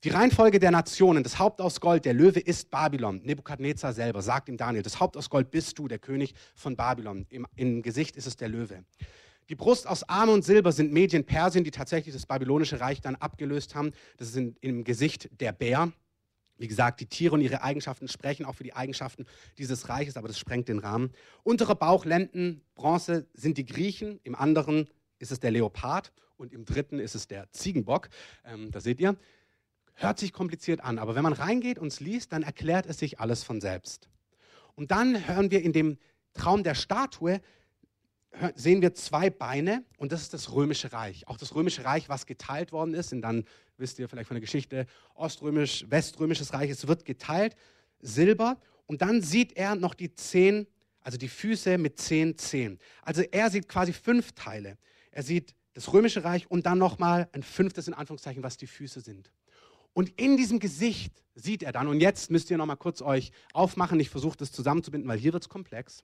[SPEAKER 1] Die Reihenfolge der Nationen, das Haupt aus Gold, der Löwe ist Babylon. Nebukadnezar selber sagt ihm Daniel, das Haupt aus Gold bist du, der König von Babylon. Im, Im Gesicht ist es der Löwe. Die Brust aus Arme und Silber sind Medien Persien, die tatsächlich das babylonische Reich dann abgelöst haben. Das ist im Gesicht der Bär. Wie gesagt, die Tiere und ihre Eigenschaften sprechen auch für die Eigenschaften dieses Reiches, aber das sprengt den Rahmen. Untere Bauch, Lenden, Bronze sind die Griechen, im anderen ist es der Leopard und im dritten ist es der Ziegenbock. Ähm, da seht ihr. Hört sich kompliziert an, aber wenn man reingeht und es liest, dann erklärt es sich alles von selbst. Und dann hören wir in dem Traum der Statue, sehen wir zwei Beine und das ist das Römische Reich. Auch das Römische Reich, was geteilt worden ist, und dann wisst ihr vielleicht von der Geschichte, Oströmisch, Weströmisches Reich, es wird geteilt, Silber. Und dann sieht er noch die zehn, also die Füße mit zehn Zehen. Also er sieht quasi fünf Teile. Er sieht das Römische Reich und dann nochmal ein fünftes in Anführungszeichen, was die Füße sind. Und in diesem Gesicht sieht er dann, und jetzt müsst ihr nochmal kurz euch aufmachen, ich versuche das zusammenzubinden, weil hier wird es komplex.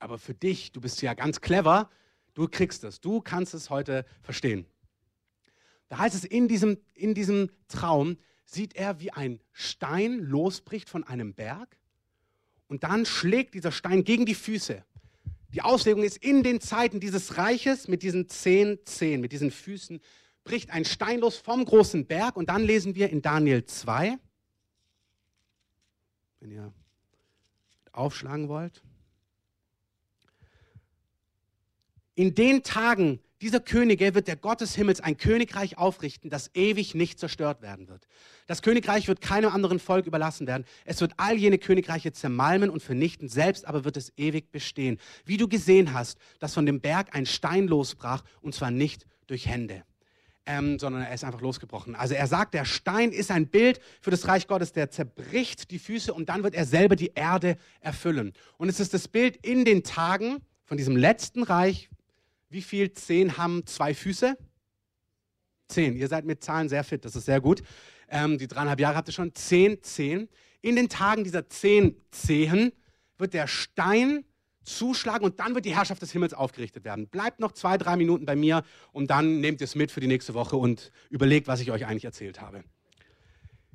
[SPEAKER 1] Aber für dich, du bist ja ganz clever, du kriegst es, du kannst es heute verstehen. Da heißt es, in diesem, in diesem Traum sieht er, wie ein Stein losbricht von einem Berg und dann schlägt dieser Stein gegen die Füße. Die Auslegung ist, in den Zeiten dieses Reiches mit diesen zehn Zehen, mit diesen Füßen, bricht ein Stein los vom großen Berg und dann lesen wir in Daniel 2, wenn ihr aufschlagen wollt. In den Tagen dieser Könige wird der Gott des Himmels ein Königreich aufrichten, das ewig nicht zerstört werden wird. Das Königreich wird keinem anderen Volk überlassen werden. Es wird all jene Königreiche zermalmen und vernichten, selbst aber wird es ewig bestehen. Wie du gesehen hast, dass von dem Berg ein Stein losbrach, und zwar nicht durch Hände. Ähm, sondern er ist einfach losgebrochen. Also er sagt, der Stein ist ein Bild für das Reich Gottes, der zerbricht die Füße und dann wird er selber die Erde erfüllen. Und es ist das Bild in den Tagen von diesem letzten Reich, wie viel Zehen haben zwei Füße? Zehn. Ihr seid mit Zahlen sehr fit, das ist sehr gut. Ähm, die dreieinhalb Jahre habt ihr schon. Zehn Zehen. In den Tagen dieser zehn Zehen wird der Stein zuschlagen und dann wird die Herrschaft des Himmels aufgerichtet werden. Bleibt noch zwei, drei Minuten bei mir und dann nehmt ihr es mit für die nächste Woche und überlegt, was ich euch eigentlich erzählt habe.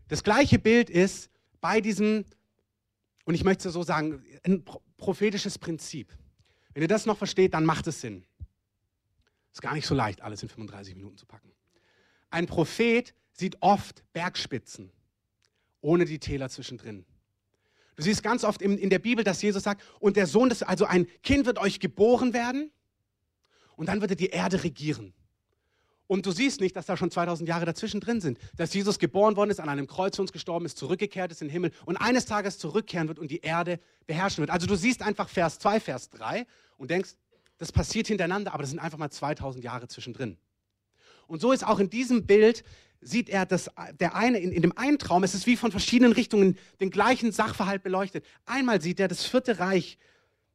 [SPEAKER 1] Das gleiche Bild ist bei diesem, und ich möchte so sagen, ein prophetisches Prinzip. Wenn ihr das noch versteht, dann macht es Sinn. Ist gar nicht so leicht, alles in 35 Minuten zu packen. Ein Prophet sieht oft Bergspitzen, ohne die Täler zwischendrin. Du siehst ganz oft in, in der Bibel, dass Jesus sagt, und der Sohn des, also ein Kind wird euch geboren werden und dann wird er die Erde regieren. Und du siehst nicht, dass da schon 2000 Jahre dazwischen drin sind. Dass Jesus geboren worden ist, an einem Kreuz für uns gestorben ist, zurückgekehrt ist in den Himmel und eines Tages zurückkehren wird und die Erde beherrschen wird. Also du siehst einfach Vers 2, Vers 3 und denkst, das passiert hintereinander, aber das sind einfach mal 2000 Jahre zwischendrin. Und so ist auch in diesem Bild, sieht er, dass der eine, in, in dem einen Traum, es ist wie von verschiedenen Richtungen den gleichen Sachverhalt beleuchtet. Einmal sieht er, das vierte Reich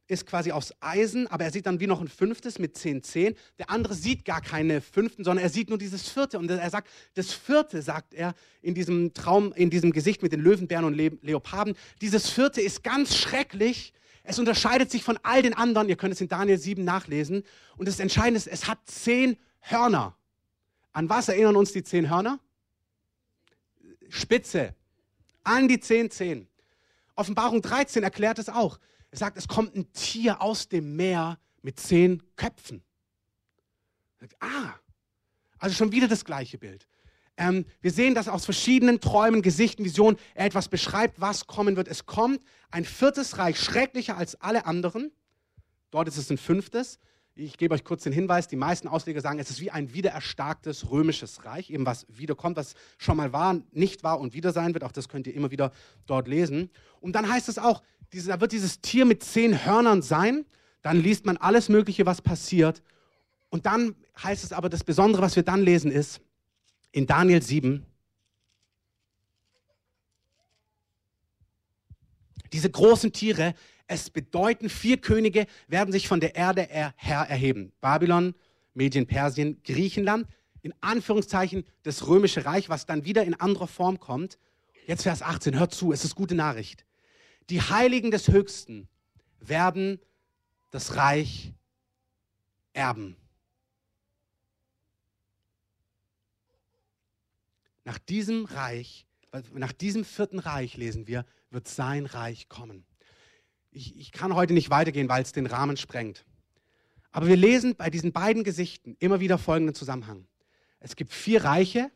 [SPEAKER 1] ist quasi aus Eisen, aber er sieht dann wie noch ein fünftes mit zehn Zehen. Der andere sieht gar keine fünften, sondern er sieht nur dieses vierte. Und er sagt, das vierte, sagt er in diesem Traum, in diesem Gesicht mit den Löwenbären und Le Leoparden, dieses vierte ist ganz schrecklich, es unterscheidet sich von all den anderen. Ihr könnt es in Daniel 7 nachlesen. Und das Entscheidende ist, es hat zehn Hörner. An was erinnern uns die zehn Hörner? Spitze. An die zehn Zehen. Offenbarung 13 erklärt es auch. Er sagt, es kommt ein Tier aus dem Meer mit zehn Köpfen. Ah, also schon wieder das gleiche Bild. Ähm, wir sehen, dass aus verschiedenen Träumen, Gesichten, Visionen er etwas beschreibt, was kommen wird. Es kommt ein viertes Reich, schrecklicher als alle anderen. Dort ist es ein fünftes. Ich gebe euch kurz den Hinweis, die meisten Ausleger sagen, es ist wie ein wiedererstarktes römisches Reich, eben was wiederkommt, was schon mal war, nicht war und wieder sein wird. Auch das könnt ihr immer wieder dort lesen. Und dann heißt es auch, da wird dieses Tier mit zehn Hörnern sein. Dann liest man alles Mögliche, was passiert. Und dann heißt es aber, das Besondere, was wir dann lesen, ist, in Daniel 7, diese großen Tiere, es bedeuten, vier Könige werden sich von der Erde her erheben. Babylon, Medien, Persien, Griechenland, in Anführungszeichen das römische Reich, was dann wieder in anderer Form kommt. Jetzt Vers 18, hört zu, es ist gute Nachricht. Die Heiligen des Höchsten werden das Reich erben. Nach diesem Reich, nach diesem vierten Reich lesen wir, wird sein Reich kommen. Ich, ich kann heute nicht weitergehen, weil es den Rahmen sprengt. Aber wir lesen bei diesen beiden Gesichten immer wieder folgenden Zusammenhang. Es gibt vier Reiche.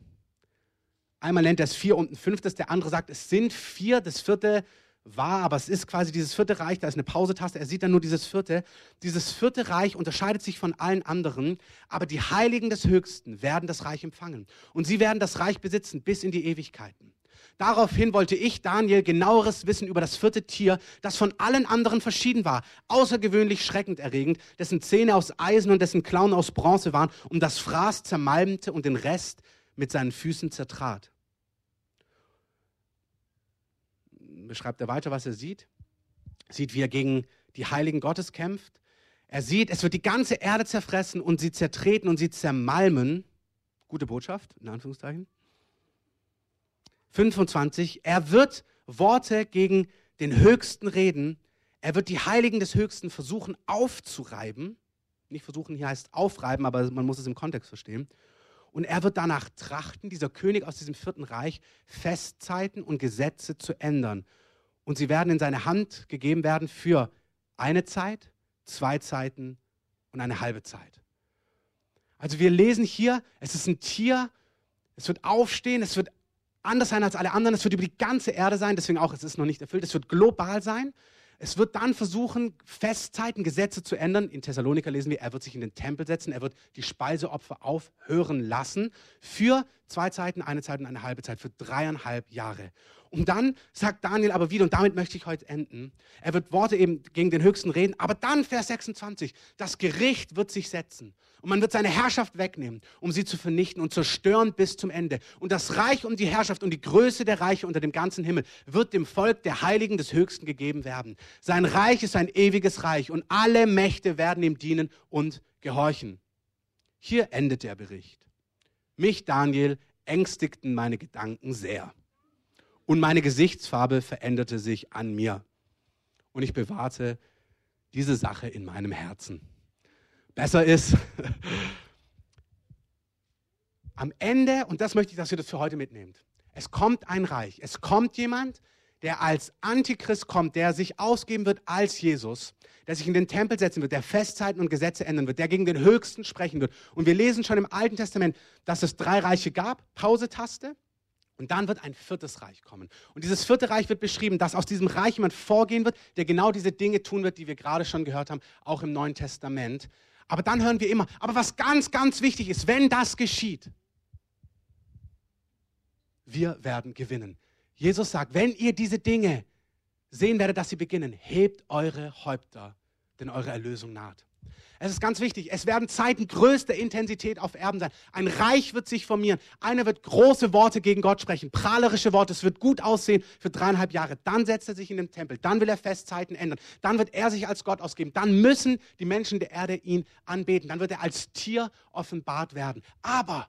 [SPEAKER 1] Einmal nennt er es vier und ein fünftes. Der andere sagt, es sind vier. Das vierte war, aber es ist quasi dieses vierte Reich, da ist eine Pausetaste, er sieht dann nur dieses vierte. Dieses vierte Reich unterscheidet sich von allen anderen, aber die Heiligen des Höchsten werden das Reich empfangen. Und sie werden das Reich besitzen bis in die Ewigkeiten. Daraufhin wollte ich, Daniel, genaueres Wissen über das vierte Tier, das von allen anderen verschieden war, außergewöhnlich schreckend erregend, dessen Zähne aus Eisen und dessen Klauen aus Bronze waren und das Fraß zermalmte und den Rest mit seinen Füßen zertrat. Beschreibt er weiter, was er sieht. Sieht, wie er gegen die Heiligen Gottes kämpft. Er sieht, es wird die ganze Erde zerfressen und sie zertreten und sie zermalmen. Gute Botschaft, in Anführungszeichen. 25. Er wird Worte gegen den Höchsten reden. Er wird die Heiligen des Höchsten versuchen aufzureiben. Nicht versuchen, hier heißt aufreiben, aber man muss es im Kontext verstehen. Und er wird danach trachten, dieser König aus diesem vierten Reich, Festzeiten und Gesetze zu ändern. Und sie werden in seine Hand gegeben werden für eine Zeit, zwei Zeiten und eine halbe Zeit. Also wir lesen hier, es ist ein Tier, es wird aufstehen, es wird anders sein als alle anderen, es wird über die ganze Erde sein, deswegen auch, es ist noch nicht erfüllt, es wird global sein. Es wird dann versuchen, Festzeiten, Gesetze zu ändern. In Thessaloniker lesen wir, er wird sich in den Tempel setzen, er wird die Speiseopfer aufhören lassen für zwei Zeiten, eine Zeit und eine halbe Zeit, für dreieinhalb Jahre. Und dann sagt Daniel aber wieder, und damit möchte ich heute enden, er wird Worte eben gegen den Höchsten reden, aber dann Vers 26, das Gericht wird sich setzen und man wird seine Herrschaft wegnehmen, um sie zu vernichten und zerstören bis zum Ende. Und das Reich und die Herrschaft und die Größe der Reiche unter dem ganzen Himmel wird dem Volk der Heiligen des Höchsten gegeben werden. Sein Reich ist ein ewiges Reich und alle Mächte werden ihm dienen und gehorchen. Hier endet der Bericht. Mich, Daniel, ängstigten meine Gedanken sehr und meine Gesichtsfarbe veränderte sich an mir. Und ich bewahrte diese Sache in meinem Herzen. Besser ist, am Ende, und das möchte ich, dass ihr das für heute mitnehmt, es kommt ein Reich, es kommt jemand, der als Antichrist kommt, der sich ausgeben wird als Jesus, der sich in den Tempel setzen wird, der Festzeiten und Gesetze ändern wird, der gegen den Höchsten sprechen wird. Und wir lesen schon im Alten Testament, dass es drei Reiche gab, Pause-Taste, und dann wird ein viertes Reich kommen. Und dieses vierte Reich wird beschrieben, dass aus diesem Reich jemand vorgehen wird, der genau diese Dinge tun wird, die wir gerade schon gehört haben, auch im Neuen Testament. Aber dann hören wir immer, aber was ganz, ganz wichtig ist, wenn das geschieht, wir werden gewinnen. Jesus sagt, wenn ihr diese Dinge sehen werdet, dass sie beginnen, hebt eure Häupter, denn eure Erlösung naht. Es ist ganz wichtig. Es werden Zeiten größter Intensität auf Erden sein. Ein Reich wird sich formieren. Einer wird große Worte gegen Gott sprechen, prahlerische Worte. Es wird gut aussehen für dreieinhalb Jahre. Dann setzt er sich in den Tempel. Dann will er Festzeiten ändern. Dann wird er sich als Gott ausgeben. Dann müssen die Menschen der Erde ihn anbeten. Dann wird er als Tier offenbart werden. Aber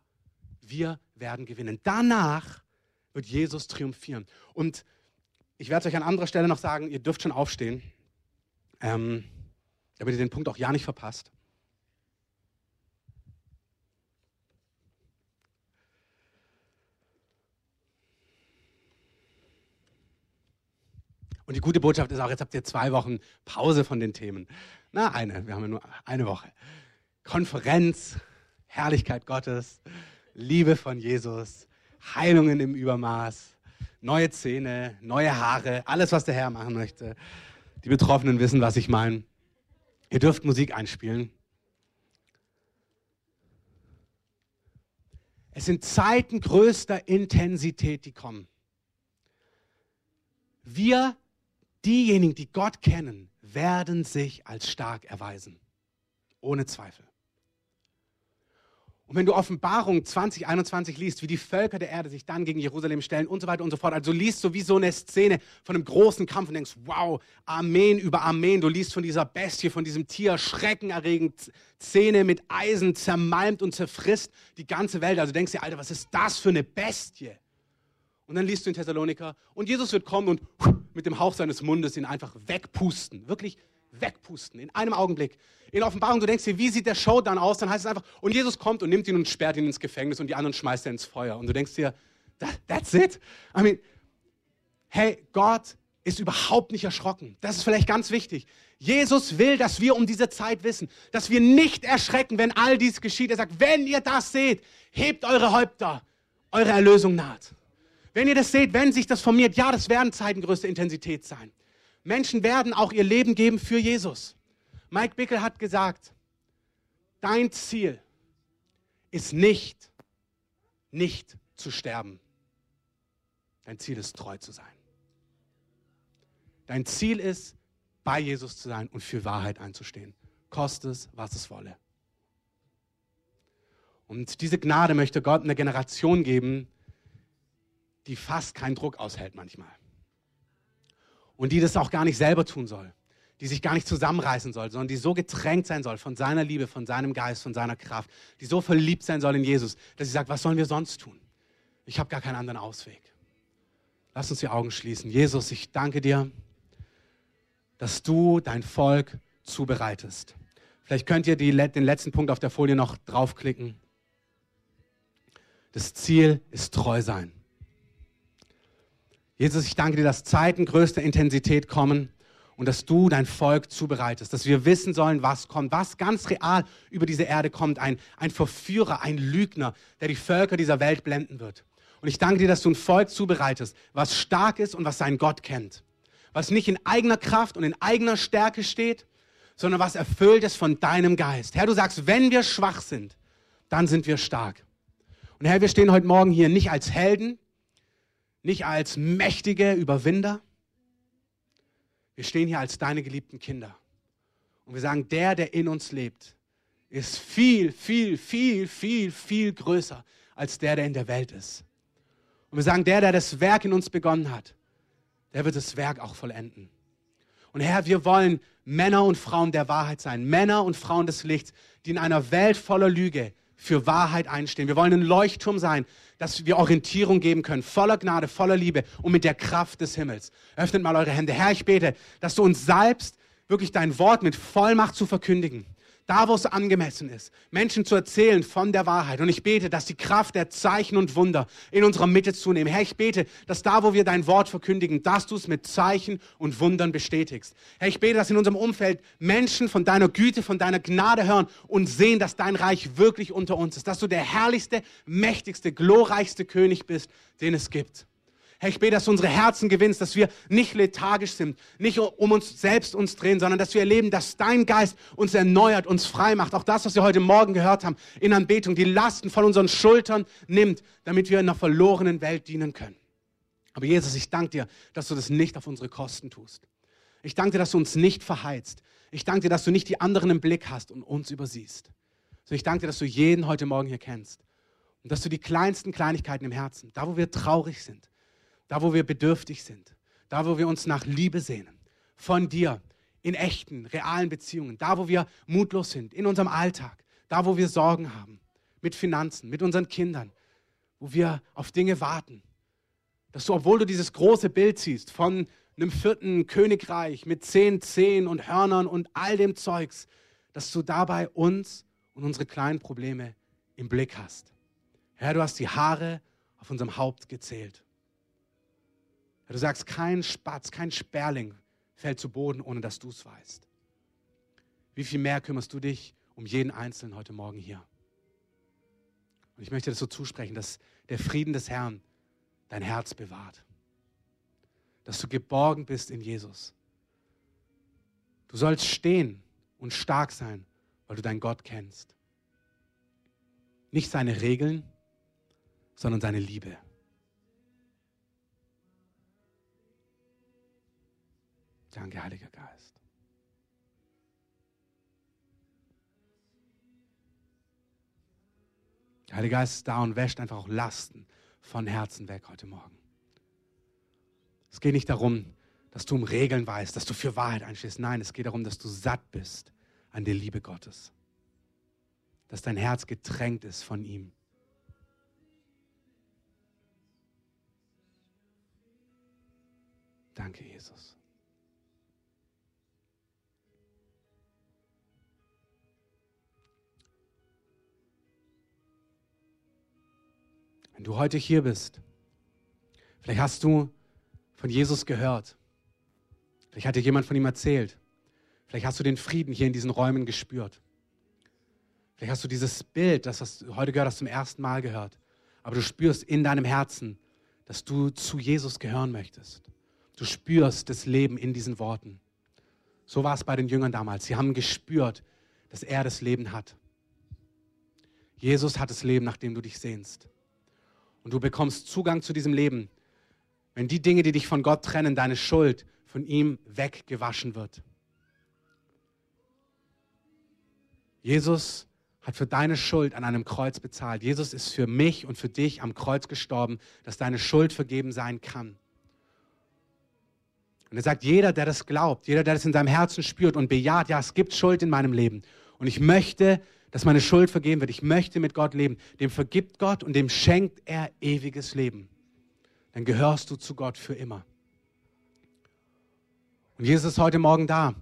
[SPEAKER 1] wir werden gewinnen. Danach wird Jesus triumphieren. Und ich werde es euch an anderer Stelle noch sagen, ihr dürft schon aufstehen. Ähm, damit ihr den Punkt auch ja nicht verpasst. Und die gute Botschaft ist auch, jetzt habt ihr zwei Wochen Pause von den Themen. Na, eine, wir haben ja nur eine Woche. Konferenz, Herrlichkeit Gottes, Liebe von Jesus, Heilungen im Übermaß, neue Zähne, neue Haare, alles, was der Herr machen möchte. Die Betroffenen wissen, was ich meine. Ihr dürft Musik einspielen. Es sind Zeiten größter Intensität, die kommen. Wir, diejenigen, die Gott kennen, werden sich als stark erweisen. Ohne Zweifel. Und wenn du Offenbarung 2021 liest, wie die Völker der Erde sich dann gegen Jerusalem stellen und so weiter und so fort, also liest du wie so eine Szene von einem großen Kampf und denkst, wow, Armeen über Armeen. Du liest von dieser Bestie, von diesem Tier, schreckenerregend, Szene mit Eisen zermalmt und zerfrisst die ganze Welt. Also denkst du dir, Alter, was ist das für eine Bestie? Und dann liest du in Thessaloniker und Jesus wird kommen und mit dem Hauch seines Mundes ihn einfach wegpusten. Wirklich wegpusten, in einem Augenblick. In Offenbarung, du denkst dir, wie sieht der Show dann aus? Dann heißt es einfach, und Jesus kommt und nimmt ihn und sperrt ihn ins Gefängnis und die anderen schmeißt er ins Feuer. Und du denkst dir, that, that's it? I mean, hey, Gott ist überhaupt nicht erschrocken. Das ist vielleicht ganz wichtig. Jesus will, dass wir um diese Zeit wissen, dass wir nicht erschrecken, wenn all dies geschieht. Er sagt, wenn ihr das seht, hebt eure Häupter, eure Erlösung naht. Wenn ihr das seht, wenn sich das formiert, ja, das werden Zeiten größter Intensität sein. Menschen werden auch ihr Leben geben für Jesus. Mike Bickel hat gesagt, dein Ziel ist nicht, nicht zu sterben. Dein Ziel ist treu zu sein. Dein Ziel ist, bei Jesus zu sein und für Wahrheit einzustehen. Koste es, was es wolle. Und diese Gnade möchte Gott einer Generation geben, die fast keinen Druck aushält manchmal und die das auch gar nicht selber tun soll, die sich gar nicht zusammenreißen soll, sondern die so getränkt sein soll von seiner Liebe, von seinem Geist, von seiner Kraft, die so verliebt sein soll in Jesus, dass sie sagt, was sollen wir sonst tun? Ich habe gar keinen anderen Ausweg. Lass uns die Augen schließen. Jesus, ich danke dir, dass du dein Volk zubereitest. Vielleicht könnt ihr die, den letzten Punkt auf der Folie noch draufklicken. Das Ziel ist treu sein. Jesus, ich danke dir, dass Zeiten größter Intensität kommen und dass du dein Volk zubereitest, dass wir wissen sollen, was kommt, was ganz real über diese Erde kommt. Ein, ein Verführer, ein Lügner, der die Völker dieser Welt blenden wird. Und ich danke dir, dass du ein Volk zubereitest, was stark ist und was seinen Gott kennt. was nicht in eigener Kraft und in eigener Stärke steht, sondern was erfüllt ist von deinem Geist. Herr, du sagst, wenn wir schwach sind, dann sind wir stark. Und Herr, wir stehen heute Morgen hier nicht als Helden, nicht als mächtige Überwinder. Wir stehen hier als deine geliebten Kinder. Und wir sagen, der, der in uns lebt, ist viel, viel, viel, viel, viel größer als der, der in der Welt ist. Und wir sagen, der, der das Werk in uns begonnen hat, der wird das Werk auch vollenden. Und Herr, wir wollen Männer und Frauen der Wahrheit sein, Männer und Frauen des Lichts, die in einer Welt voller Lüge für Wahrheit einstehen. Wir wollen ein Leuchtturm sein, dass wir Orientierung geben können, voller Gnade, voller Liebe und mit der Kraft des Himmels. Öffnet mal eure Hände. Herr, ich bete, dass du uns salbst, wirklich dein Wort mit Vollmacht zu verkündigen da wo es angemessen ist, Menschen zu erzählen von der Wahrheit. Und ich bete, dass die Kraft der Zeichen und Wunder in unserer Mitte zunehmen. Herr, ich bete, dass da, wo wir dein Wort verkündigen, dass du es mit Zeichen und Wundern bestätigst. Herr, ich bete, dass in unserem Umfeld Menschen von deiner Güte, von deiner Gnade hören und sehen, dass dein Reich wirklich unter uns ist, dass du der herrlichste, mächtigste, glorreichste König bist, den es gibt. Herr, ich bete, dass du unsere Herzen gewinnst, dass wir nicht lethargisch sind, nicht um uns selbst uns drehen, sondern dass wir erleben, dass dein Geist uns erneuert, uns frei macht. Auch das, was wir heute Morgen gehört haben in Anbetung, die Lasten von unseren Schultern nimmt, damit wir in einer verlorenen Welt dienen können. Aber Jesus, ich danke dir, dass du das nicht auf unsere Kosten tust. Ich danke dir, dass du uns nicht verheizt. Ich danke dir, dass du nicht die anderen im Blick hast und uns übersiehst. So, ich danke dir, dass du jeden heute Morgen hier kennst. Und dass du die kleinsten Kleinigkeiten im Herzen, da wo wir traurig sind, da wo wir bedürftig sind, da wo wir uns nach Liebe sehnen, von dir, in echten, realen Beziehungen, da wo wir mutlos sind, in unserem Alltag, da wo wir Sorgen haben, mit Finanzen, mit unseren Kindern, wo wir auf Dinge warten, dass du, obwohl du dieses große Bild siehst von einem vierten Königreich mit zehn Zehen und Hörnern und all dem Zeugs, dass du dabei uns und unsere kleinen Probleme im Blick hast. Herr, du hast die Haare auf unserem Haupt gezählt. Du sagst, kein Spatz, kein Sperling fällt zu Boden, ohne dass du es weißt. Wie viel mehr kümmerst du dich um jeden Einzelnen heute Morgen hier? Und ich möchte das so zusprechen, dass der Frieden des Herrn dein Herz bewahrt. Dass du geborgen bist in Jesus. Du sollst stehen und stark sein, weil du deinen Gott kennst. Nicht seine Regeln, sondern seine Liebe. Danke, Heiliger Geist. Der Heilige Geist ist da und wäscht einfach auch Lasten von Herzen weg heute Morgen. Es geht nicht darum, dass du um Regeln weißt, dass du für Wahrheit einstehst. Nein, es geht darum, dass du satt bist an der Liebe Gottes. Dass dein Herz getränkt ist von ihm. Danke, Jesus. Du heute hier bist, vielleicht hast du von Jesus gehört. Vielleicht hat dir jemand von ihm erzählt. Vielleicht hast du den Frieden hier in diesen Räumen gespürt. Vielleicht hast du dieses Bild, das du heute gehört hast, zum ersten Mal gehört. Aber du spürst in deinem Herzen, dass du zu Jesus gehören möchtest. Du spürst das Leben in diesen Worten. So war es bei den Jüngern damals. Sie haben gespürt, dass er das Leben hat. Jesus hat das Leben, nach dem du dich sehnst. Und du bekommst Zugang zu diesem Leben, wenn die Dinge, die dich von Gott trennen, deine Schuld von ihm weggewaschen wird. Jesus hat für deine Schuld an einem Kreuz bezahlt. Jesus ist für mich und für dich am Kreuz gestorben, dass deine Schuld vergeben sein kann. Und er sagt, jeder, der das glaubt, jeder, der das in seinem Herzen spürt und bejaht, ja, es gibt Schuld in meinem Leben. Und ich möchte dass meine Schuld vergeben wird. Ich möchte mit Gott leben. Dem vergibt Gott und dem schenkt er ewiges Leben. Dann gehörst du zu Gott für immer. Und Jesus ist heute Morgen da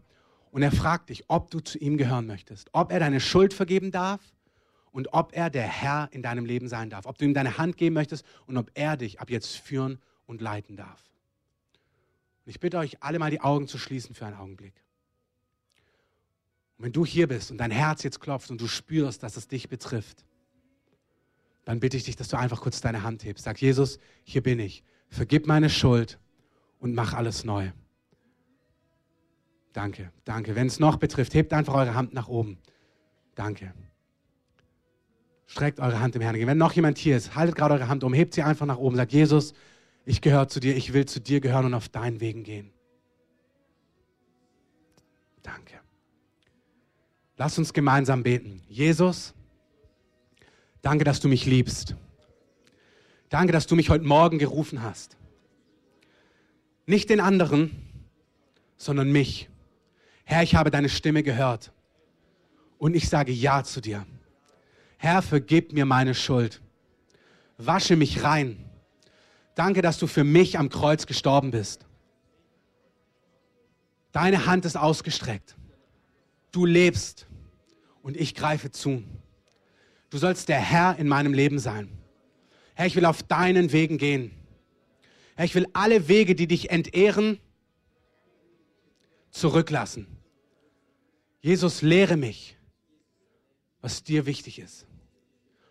[SPEAKER 1] und er fragt dich, ob du zu ihm gehören möchtest, ob er deine Schuld vergeben darf und ob er der Herr in deinem Leben sein darf, ob du ihm deine Hand geben möchtest und ob er dich ab jetzt führen und leiten darf. Und ich bitte euch alle mal die Augen zu schließen für einen Augenblick. Und wenn du hier bist und dein Herz jetzt klopft und du spürst, dass es dich betrifft, dann bitte ich dich, dass du einfach kurz deine Hand hebst. Sag, Jesus, hier bin ich. Vergib meine Schuld und mach alles neu. Danke, danke. Wenn es noch betrifft, hebt einfach eure Hand nach oben. Danke. Streckt eure Hand im Herrn. Wenn noch jemand hier ist, haltet gerade eure Hand um, hebt sie einfach nach oben. Sagt, Jesus, ich gehöre zu dir, ich will zu dir gehören und auf deinen Wegen gehen. Danke. Lass uns gemeinsam beten. Jesus, danke, dass du mich liebst. Danke, dass du mich heute Morgen gerufen hast. Nicht den anderen, sondern mich. Herr, ich habe deine Stimme gehört und ich sage Ja zu dir. Herr, vergib mir meine Schuld. Wasche mich rein. Danke, dass du für mich am Kreuz gestorben bist. Deine Hand ist ausgestreckt. Du lebst und ich greife zu. Du sollst der Herr in meinem Leben sein. Herr, ich will auf deinen Wegen gehen. Herr, ich will alle Wege, die dich entehren, zurücklassen. Jesus, lehre mich, was dir wichtig ist.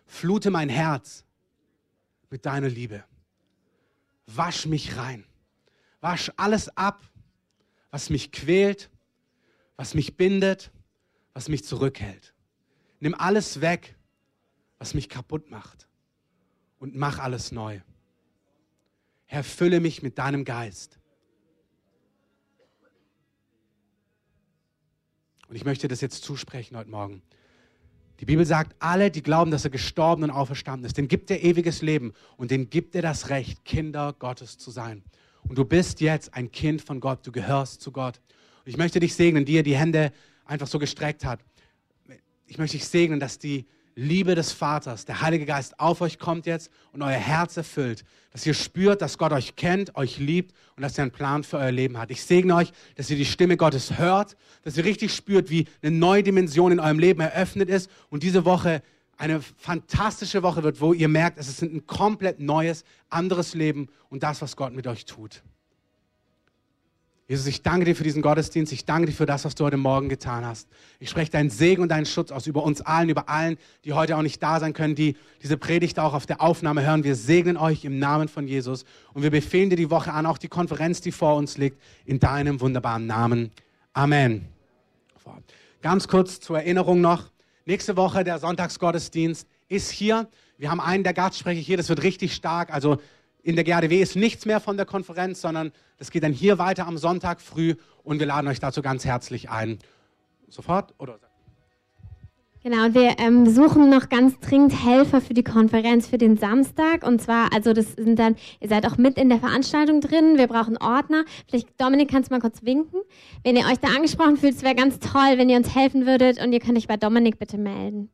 [SPEAKER 1] Flute mein Herz mit deiner Liebe. Wasch mich rein. Wasch alles ab, was mich quält, was mich bindet, was mich zurückhält. Nimm alles weg, was mich kaputt macht und mach alles neu. Herr, fülle mich mit deinem Geist. Und ich möchte das jetzt zusprechen heute Morgen. Die Bibel sagt, alle, die glauben, dass er gestorben und auferstanden ist, denen gibt er ewiges Leben und denen gibt er das Recht, Kinder Gottes zu sein. Und du bist jetzt ein Kind von Gott, du gehörst zu Gott. Und ich möchte dich segnen, die er die Hände einfach so gestreckt hat. Ich möchte dich segnen, dass die Liebe des Vaters, der Heilige Geist auf euch kommt jetzt und euer Herz erfüllt, dass ihr spürt, dass Gott euch kennt, euch liebt und dass er einen Plan für euer Leben hat. Ich segne euch, dass ihr die Stimme Gottes hört, dass ihr richtig spürt, wie eine neue Dimension in eurem Leben eröffnet ist und diese Woche eine fantastische Woche wird, wo ihr merkt, es ist ein komplett neues, anderes Leben und das, was Gott mit euch tut. Jesus, ich danke dir für diesen Gottesdienst. Ich danke dir für das, was du heute Morgen getan hast. Ich spreche deinen Segen und deinen Schutz aus über uns allen, über allen, die heute auch nicht da sein können, die diese Predigt auch auf der Aufnahme hören. Wir segnen euch im Namen von Jesus und wir befehlen dir die Woche an, auch die Konferenz, die vor uns liegt, in deinem wunderbaren Namen. Amen. Ganz kurz zur Erinnerung noch. Nächste Woche der Sonntagsgottesdienst ist hier. Wir haben einen der Gastsprecher hier, das wird richtig stark. Also in der GADW ist nichts mehr von der Konferenz, sondern das geht dann hier weiter am Sonntag früh und wir laden euch dazu ganz herzlich ein. Sofort? Oder?
[SPEAKER 2] Genau, wir ähm, suchen noch ganz dringend Helfer für die Konferenz für den Samstag. Und zwar, also das sind dann, ihr seid auch mit in der Veranstaltung drin. Wir brauchen Ordner. Vielleicht, Dominik, kannst du mal kurz winken? Wenn ihr euch da angesprochen fühlt, es wäre ganz toll, wenn ihr uns helfen würdet. Und ihr könnt euch bei Dominik bitte melden.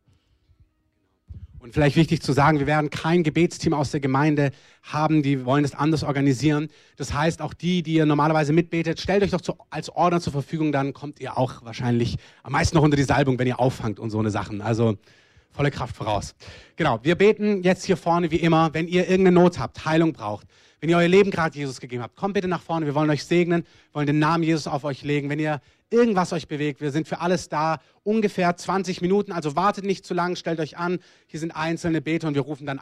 [SPEAKER 1] Und vielleicht wichtig zu sagen, wir werden kein Gebetsteam aus der Gemeinde haben, die wollen das anders organisieren. Das heißt, auch die, die ihr normalerweise mitbetet, stellt euch doch zu, als Ordner zur Verfügung, dann kommt ihr auch wahrscheinlich am meisten noch unter die Salbung, wenn ihr auffangt und so eine Sachen. Also volle Kraft voraus. Genau, wir beten jetzt hier vorne wie immer, wenn ihr irgendeine Not habt, Heilung braucht, wenn ihr euer Leben gerade Jesus gegeben habt, kommt bitte nach vorne, wir wollen euch segnen, wollen den Namen Jesus auf euch legen. Wenn ihr irgendwas euch bewegt. Wir sind für alles da. Ungefähr 20 Minuten, also wartet nicht zu lang, stellt euch an. Hier sind einzelne Beter und wir rufen dann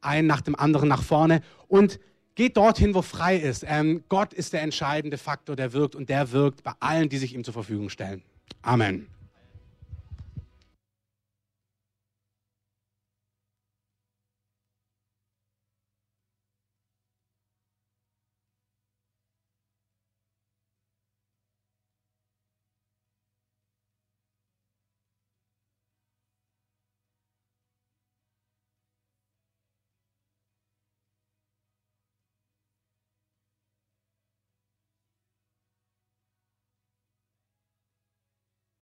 [SPEAKER 1] ein nach dem anderen nach vorne. Und geht dorthin, wo frei ist. Ähm, Gott ist der entscheidende Faktor, der wirkt und der wirkt bei allen, die sich ihm zur Verfügung stellen. Amen.